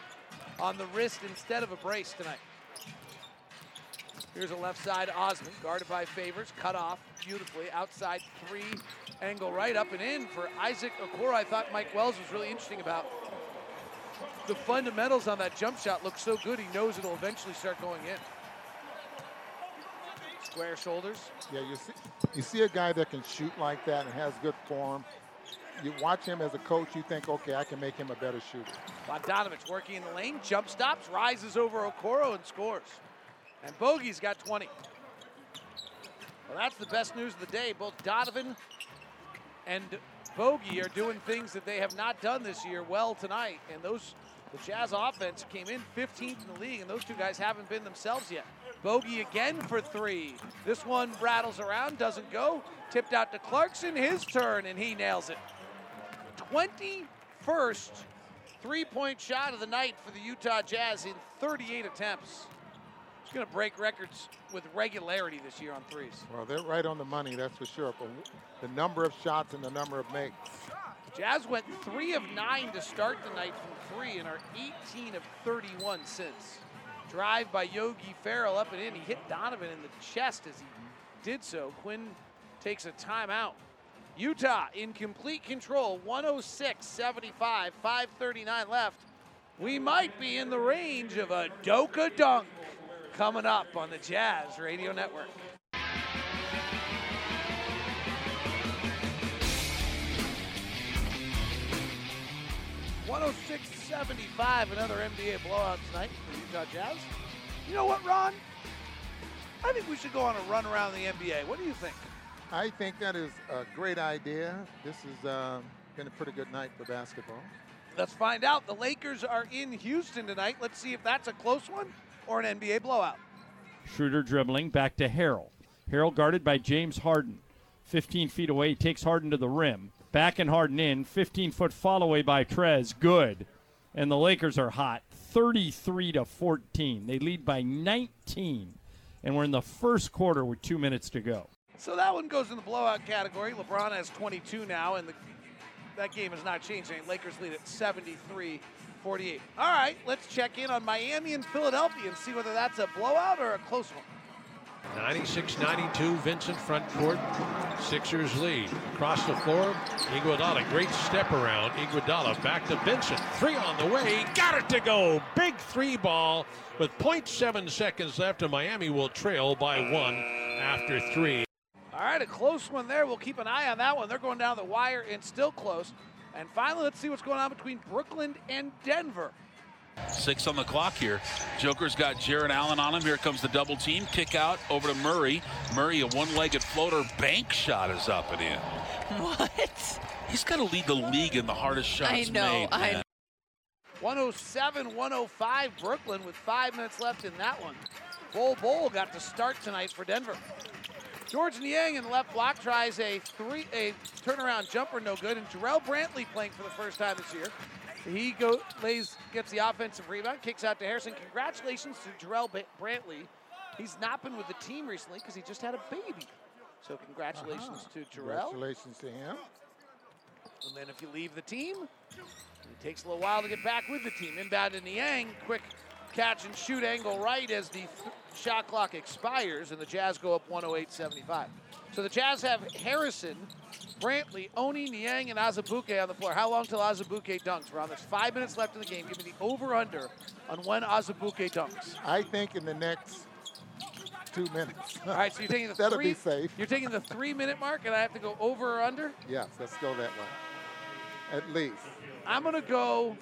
on the wrist instead of a brace tonight. Here's a left side Osman, guarded by Favors, cut off beautifully. Outside three, angle right up and in for Isaac Okoro. I thought Mike Wells was really interesting about the fundamentals on that jump shot look so good, he knows it'll eventually start going in. Square shoulders. Yeah, you see, you see a guy that can shoot like that and has good form. You watch him as a coach, you think, okay, I can make him a better shooter. Bogdanovic working in the lane, jump stops, rises over Okoro and scores. And Bogey's got 20. Well, that's the best news of the day. Both Donovan and Bogey are doing things that they have not done this year well tonight. And those the Jazz offense came in 15th in the league, and those two guys haven't been themselves yet. Bogey again for three. This one rattles around, doesn't go. Tipped out to Clarkson, his turn, and he nails it. 21st three-point shot of the night for the Utah Jazz in 38 attempts. He's going to break records with regularity this year on threes. Well, they're right on the money, that's for sure. But the number of shots and the number of makes. Jazz went three of nine to start the night from three and are 18 of 31 since. Drive by Yogi Ferrell up and in. He hit Donovan in the chest as he did so. Quinn takes a timeout. Utah in complete control, 106 75, 539 left. We might be in the range of a Doka dunk coming up on the Jazz Radio Network. One hundred six seventy-five, another NBA blowout tonight for the Utah Jazz. You know what, Ron? I think we should go on a run around the NBA. What do you think? I think that is a great idea. This has uh, been a pretty good night for basketball. Let's find out. The Lakers are in Houston tonight. Let's see if that's a close one or an NBA blowout. Schroeder dribbling back to Harrell. Harrell guarded by James Harden. 15 feet away, takes Harden to the rim. Back and Harden in. 15 foot fall away by Trez. Good. And the Lakers are hot. 33 to 14. They lead by 19. And we're in the first quarter with two minutes to go. So that one goes in the blowout category. LeBron has 22 now, and the, that game has not changed. Lakers lead at 73 48. All right, let's check in on Miami and Philadelphia and see whether that's a blowout or a close one. 96-92, Vincent front court. Sixers lead. Across the floor, Iguodala, great step around. Iguodala back to Vincent. Three on the way, got it to go. Big three ball with 0.7 seconds left, and Miami will trail by one after three. All right, a close one there. We'll keep an eye on that one. They're going down the wire and still close. And finally, let's see what's going on between Brooklyn and Denver. Six on the clock here. Joker's got Jarrett Allen on him. Here comes the double team. Kick out over to Murray. Murray, a one legged floater bank shot is up and in. What? He's got to lead the league in the hardest shots I know, made. I man. know. 107 105 Brooklyn with five minutes left in that one. Bol Bol got the start tonight for Denver. George Niang in the left block tries a three a turnaround jumper, no good. And Jarrell Brantley playing for the first time this year. He go lays gets the offensive rebound, kicks out to Harrison. Congratulations to Jarrell Brantley. He's not been with the team recently because he just had a baby. So congratulations Uh-huh. to Jarrell. Congratulations to him. And then if you leave the team, it takes a little while to get back with the team. Inbound to Niang, quick catch and shoot angle right as the th- shot clock expires, and the Jazz go up 108-75. So the Jazz have Harrison, Brantley, Oni, Niang, and Azubuike on the floor. How long till Azubuike dunks? Ron, there's five minutes left in the game. Give me the over-under on when Azubuike dunks. I think in the next two minutes. All right, so you're taking the That'll three, be safe. You're taking the three-minute mark, and I have to go over or under. Yes, let's go that way. At least. I'm going to go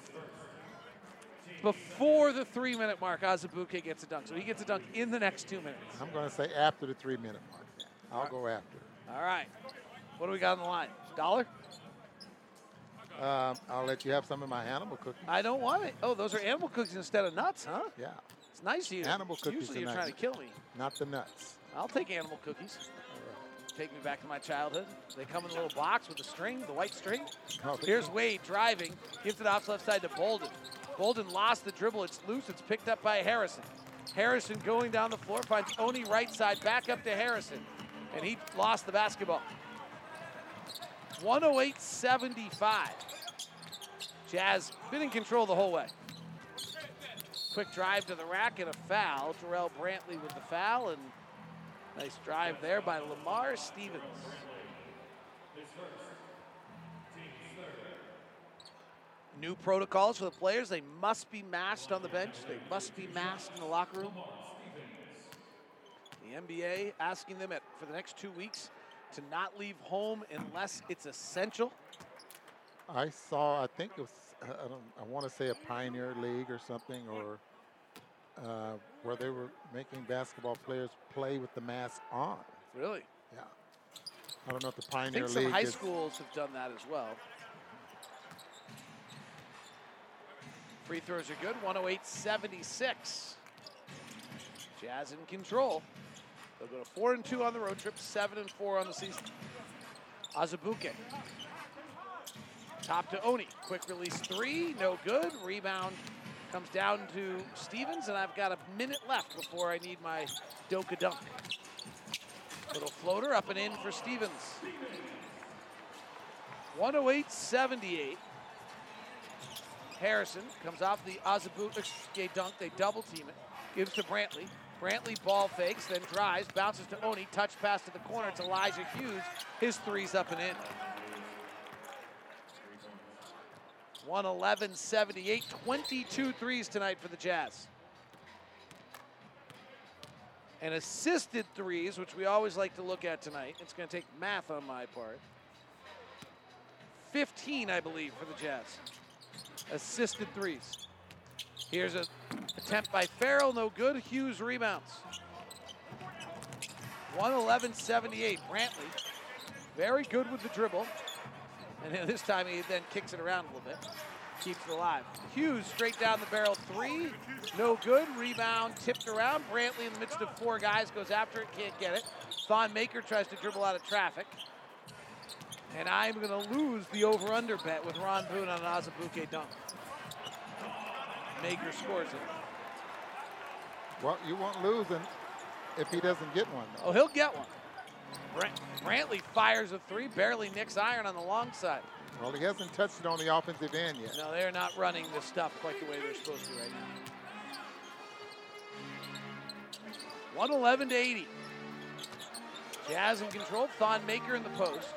before the three minute mark. Azubuike gets a dunk. So he gets a dunk in the next two minutes. I'm going to say after the three minute mark. I'll go after. All right. What do we got on the line? Dollar? Um, I'll let you have some of my animal cookies. I don't want it. Oh, those are animal cookies instead of nuts, huh? Yeah. It's nice of you. Animal cookies Usually you're tonight. trying to kill me. Not the nuts. I'll take animal cookies. Take me back to my childhood. They come in a little box with the string, the white string. Oh, Here's Wade driving, gives it off left side to Bolden. Bolden lost the dribble. It's loose. It's picked up by Harrison. Harrison going down the floor finds Oni right side, back up to Harrison, and he lost the basketball. 108-75. Jazz been in control the whole way. Quick drive to the rack and a foul. Jarrell Brantley with the foul, and nice drive there by Lamar Stevens. New protocols for the players. They must be masked on the bench. They must be masked in the locker room. The NBA asking them at, for the next two weeks to not leave home unless it's essential. I saw, I think it was, I, don't, I want to say a Pioneer League or something, or uh, where they were making basketball players play with the mask on. Really? Yeah. I don't know if the Pioneer League. I think some League high is- schools have done that as well. Free throws are good. 108-76. Jazz in control. They'll go to four and two on the road trip, seven and four on the season. Azubuike. Top to Oni. Quick release three, no good. Rebound comes down to Stevens, and I've got a minute left before I need my Doka dunk. Little floater up and in for Stevens. 108-78. Harrison comes off the Azubuike dunk. They double team it. Gives to Brantley. Brantley ball fakes, then drives, bounces to Oni. Touch pass to the corner. It's Elijah Hughes. His three's up and in. 111 78. 22 threes tonight for the Jazz. And assisted threes, which we always like to look at tonight. It's going to take math on my part. 15, I believe, for the Jazz. Assisted threes. Here's an attempt by Ferrell, no good. Hughes rebounds. 111-78. Brantley, very good with the dribble. And this time he then kicks it around a little bit. Keeps it alive. Hughes straight down the barrel three. No good. Rebound tipped around. Brantley in the midst of four guys goes after it. Can't get it. Thon Maker tries to dribble out of traffic. And I'm going to lose the over-under bet with Ron Boone on an Azubuike dunk. Maker scores it. Well, you won't lose if he doesn't get one. Oh, he'll get one. Brant- Brantley fires a three, barely nicks iron on the long side. Well, he hasn't touched it on the offensive end yet. No, they're not running this stuff quite the way they're supposed to right now. 111 to 80. Jazz in control. Thon Maker in the post.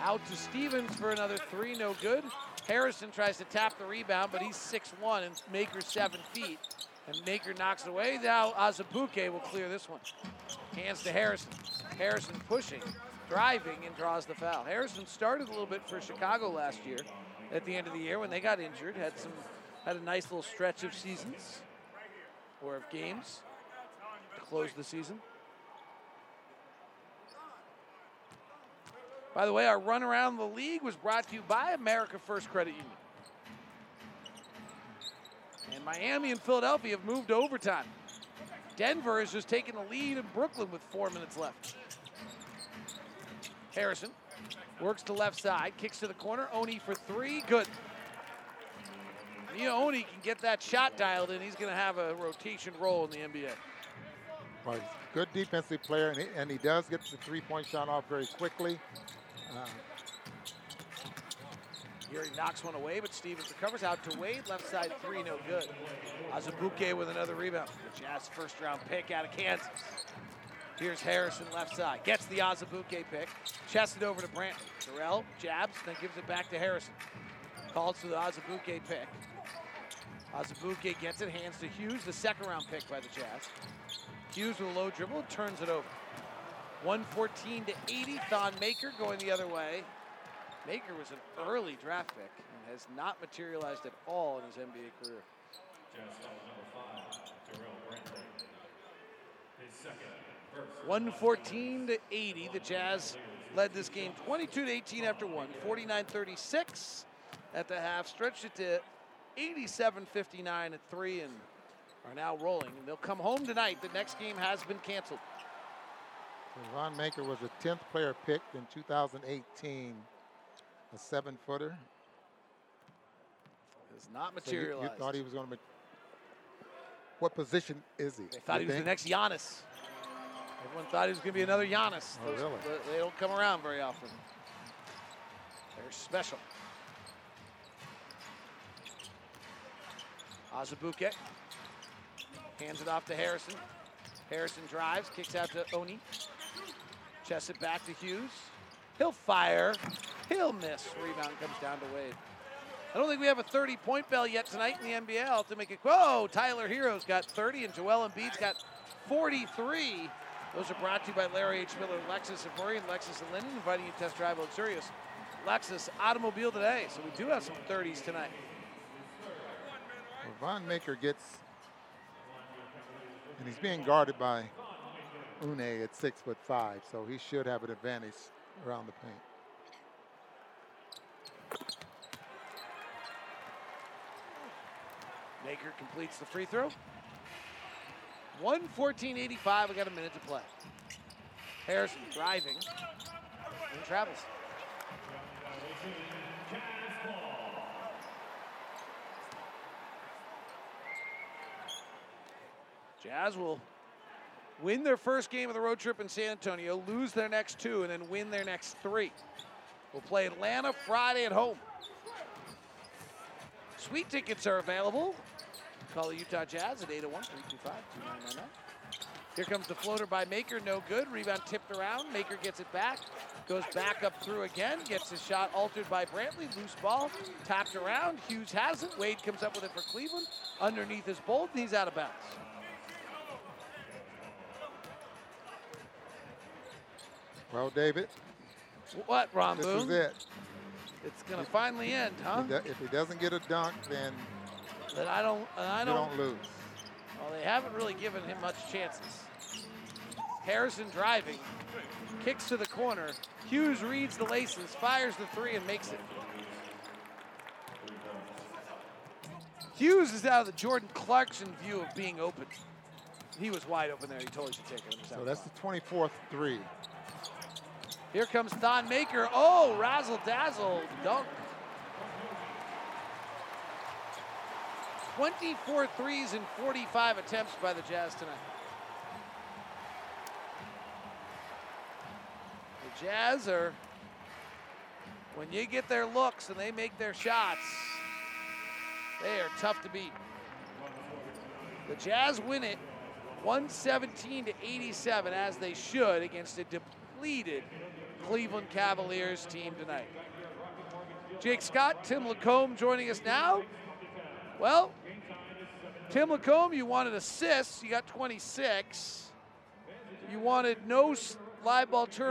Out to Stevens for another three, no good. Harrison tries to tap the rebound, but he's 6'1 and Maker 7 feet. And Maker knocks it away. Now Azubuike will clear this one. Hands to Harrison. Harrison pushing, driving, and draws the foul. Harrison started a little bit for Chicago last year at the end of the year when they got injured. Had some had a nice little stretch of seasons or of games to close the season. By the way, our run around the league was brought to you by America First Credit Union. And Miami and Philadelphia have moved to overtime. Denver is just taking the lead in Brooklyn with four minutes left. Harrison works to left side, kicks to the corner. Oni for three, good. Miye Oni can get that shot dialed in. He's going to have a rotation role in the NBA. Well, good defensive player, and he, and he does get the three-point shot off very quickly. He knocks one away, but Stevens recovers out to Wade. Left side three, no good. Azubuike with another rebound. The Jazz first round pick out of Kansas. Here's Harrison left side. Gets the Azubuike pick. Chests it over to Brantley. Jarrell jabs, then gives it back to Harrison. Calls for the Azubuike pick. Azubuike gets it, hands to Hughes, the second round pick by the Jazz. Hughes with a low dribble, turns it over. 114 to 80. Thon Maker going the other way. Maker was an early draft pick and has not materialized at all in his NBA career. Five, 114 to 80. The Jazz led this game 22 to 18 after one. 49 36 at the half. Stretched it to 87 59 at three and are now rolling. And they'll come home tonight. The next game has been canceled. Thon Maker was a 10th player picked in 2018, a seven-footer. Has not So you- you, thought he was going to. What position is he? They thought You he was the next Giannis. Everyone thought he was going to be another Giannis. Oh, Those- really? they- don't come around very often. They're special. Azubuike hands it off to Harrison. Harrison drives, kicks out to Oni. Chests it back to Hughes. He'll fire. He'll miss. Rebound comes down to Wade. I don't think we have a 30 point bell yet tonight in the NBA. I'll have to make it. Whoa, Tyler Herro's got 30 and Joel Embiid's got 43. Those are brought to you by Larry H. Miller, Lexus of Murray, and Lexus and Lindon, inviting you to test drive luxurious Lexus automobile today. So we do have some 30s tonight. Well, Thon Maker gets, and he's being guarded by Oni at six foot five, so he should have an advantage around the paint. Maker completes the free throw. 114.85. We got a minute to play. Harrison driving and travels. Jazz will win their first game of the road trip in San Antonio, lose their next two, and then win their next three. We'll play Atlanta Friday at home. Sweet tickets are available. Call the Utah Jazz at 801 325 2999. Here comes the floater by Maker, no good. Rebound tipped around. Maker gets it back, goes back up through again, gets his shot altered by Brantley. Loose ball, tapped around. Hughes has it. Wade comes up with it for Cleveland. Underneath his bolt, and he's out of bounds. Well, David, What, Ron this Boone? is it. It's gonna finally end, huh? If he, do- if he doesn't get a dunk, then That I don't, I don't, don't lose. Well, they haven't really given him much chances. Harrison driving, kicks to the corner. Hughes reads the laces, fires the three, and makes it. Hughes is out of the Jordan Clarkson view of being open. He was wide open there. He totally should take it. So that's the 24th three. Here comes Thon Maker. Oh, razzle dazzle dunk. 24 threes and 45 attempts by the Jazz tonight. The Jazz are, when you get their looks and they make their shots, they are tough to beat. The Jazz win it 117 to 87, as they should, against a depleted Cleveland Cavaliers team tonight. Jake Scott, Tim Lacombe joining us now. Well, Tim Lacombe, you wanted assists. You got 26. You wanted no live ball turn.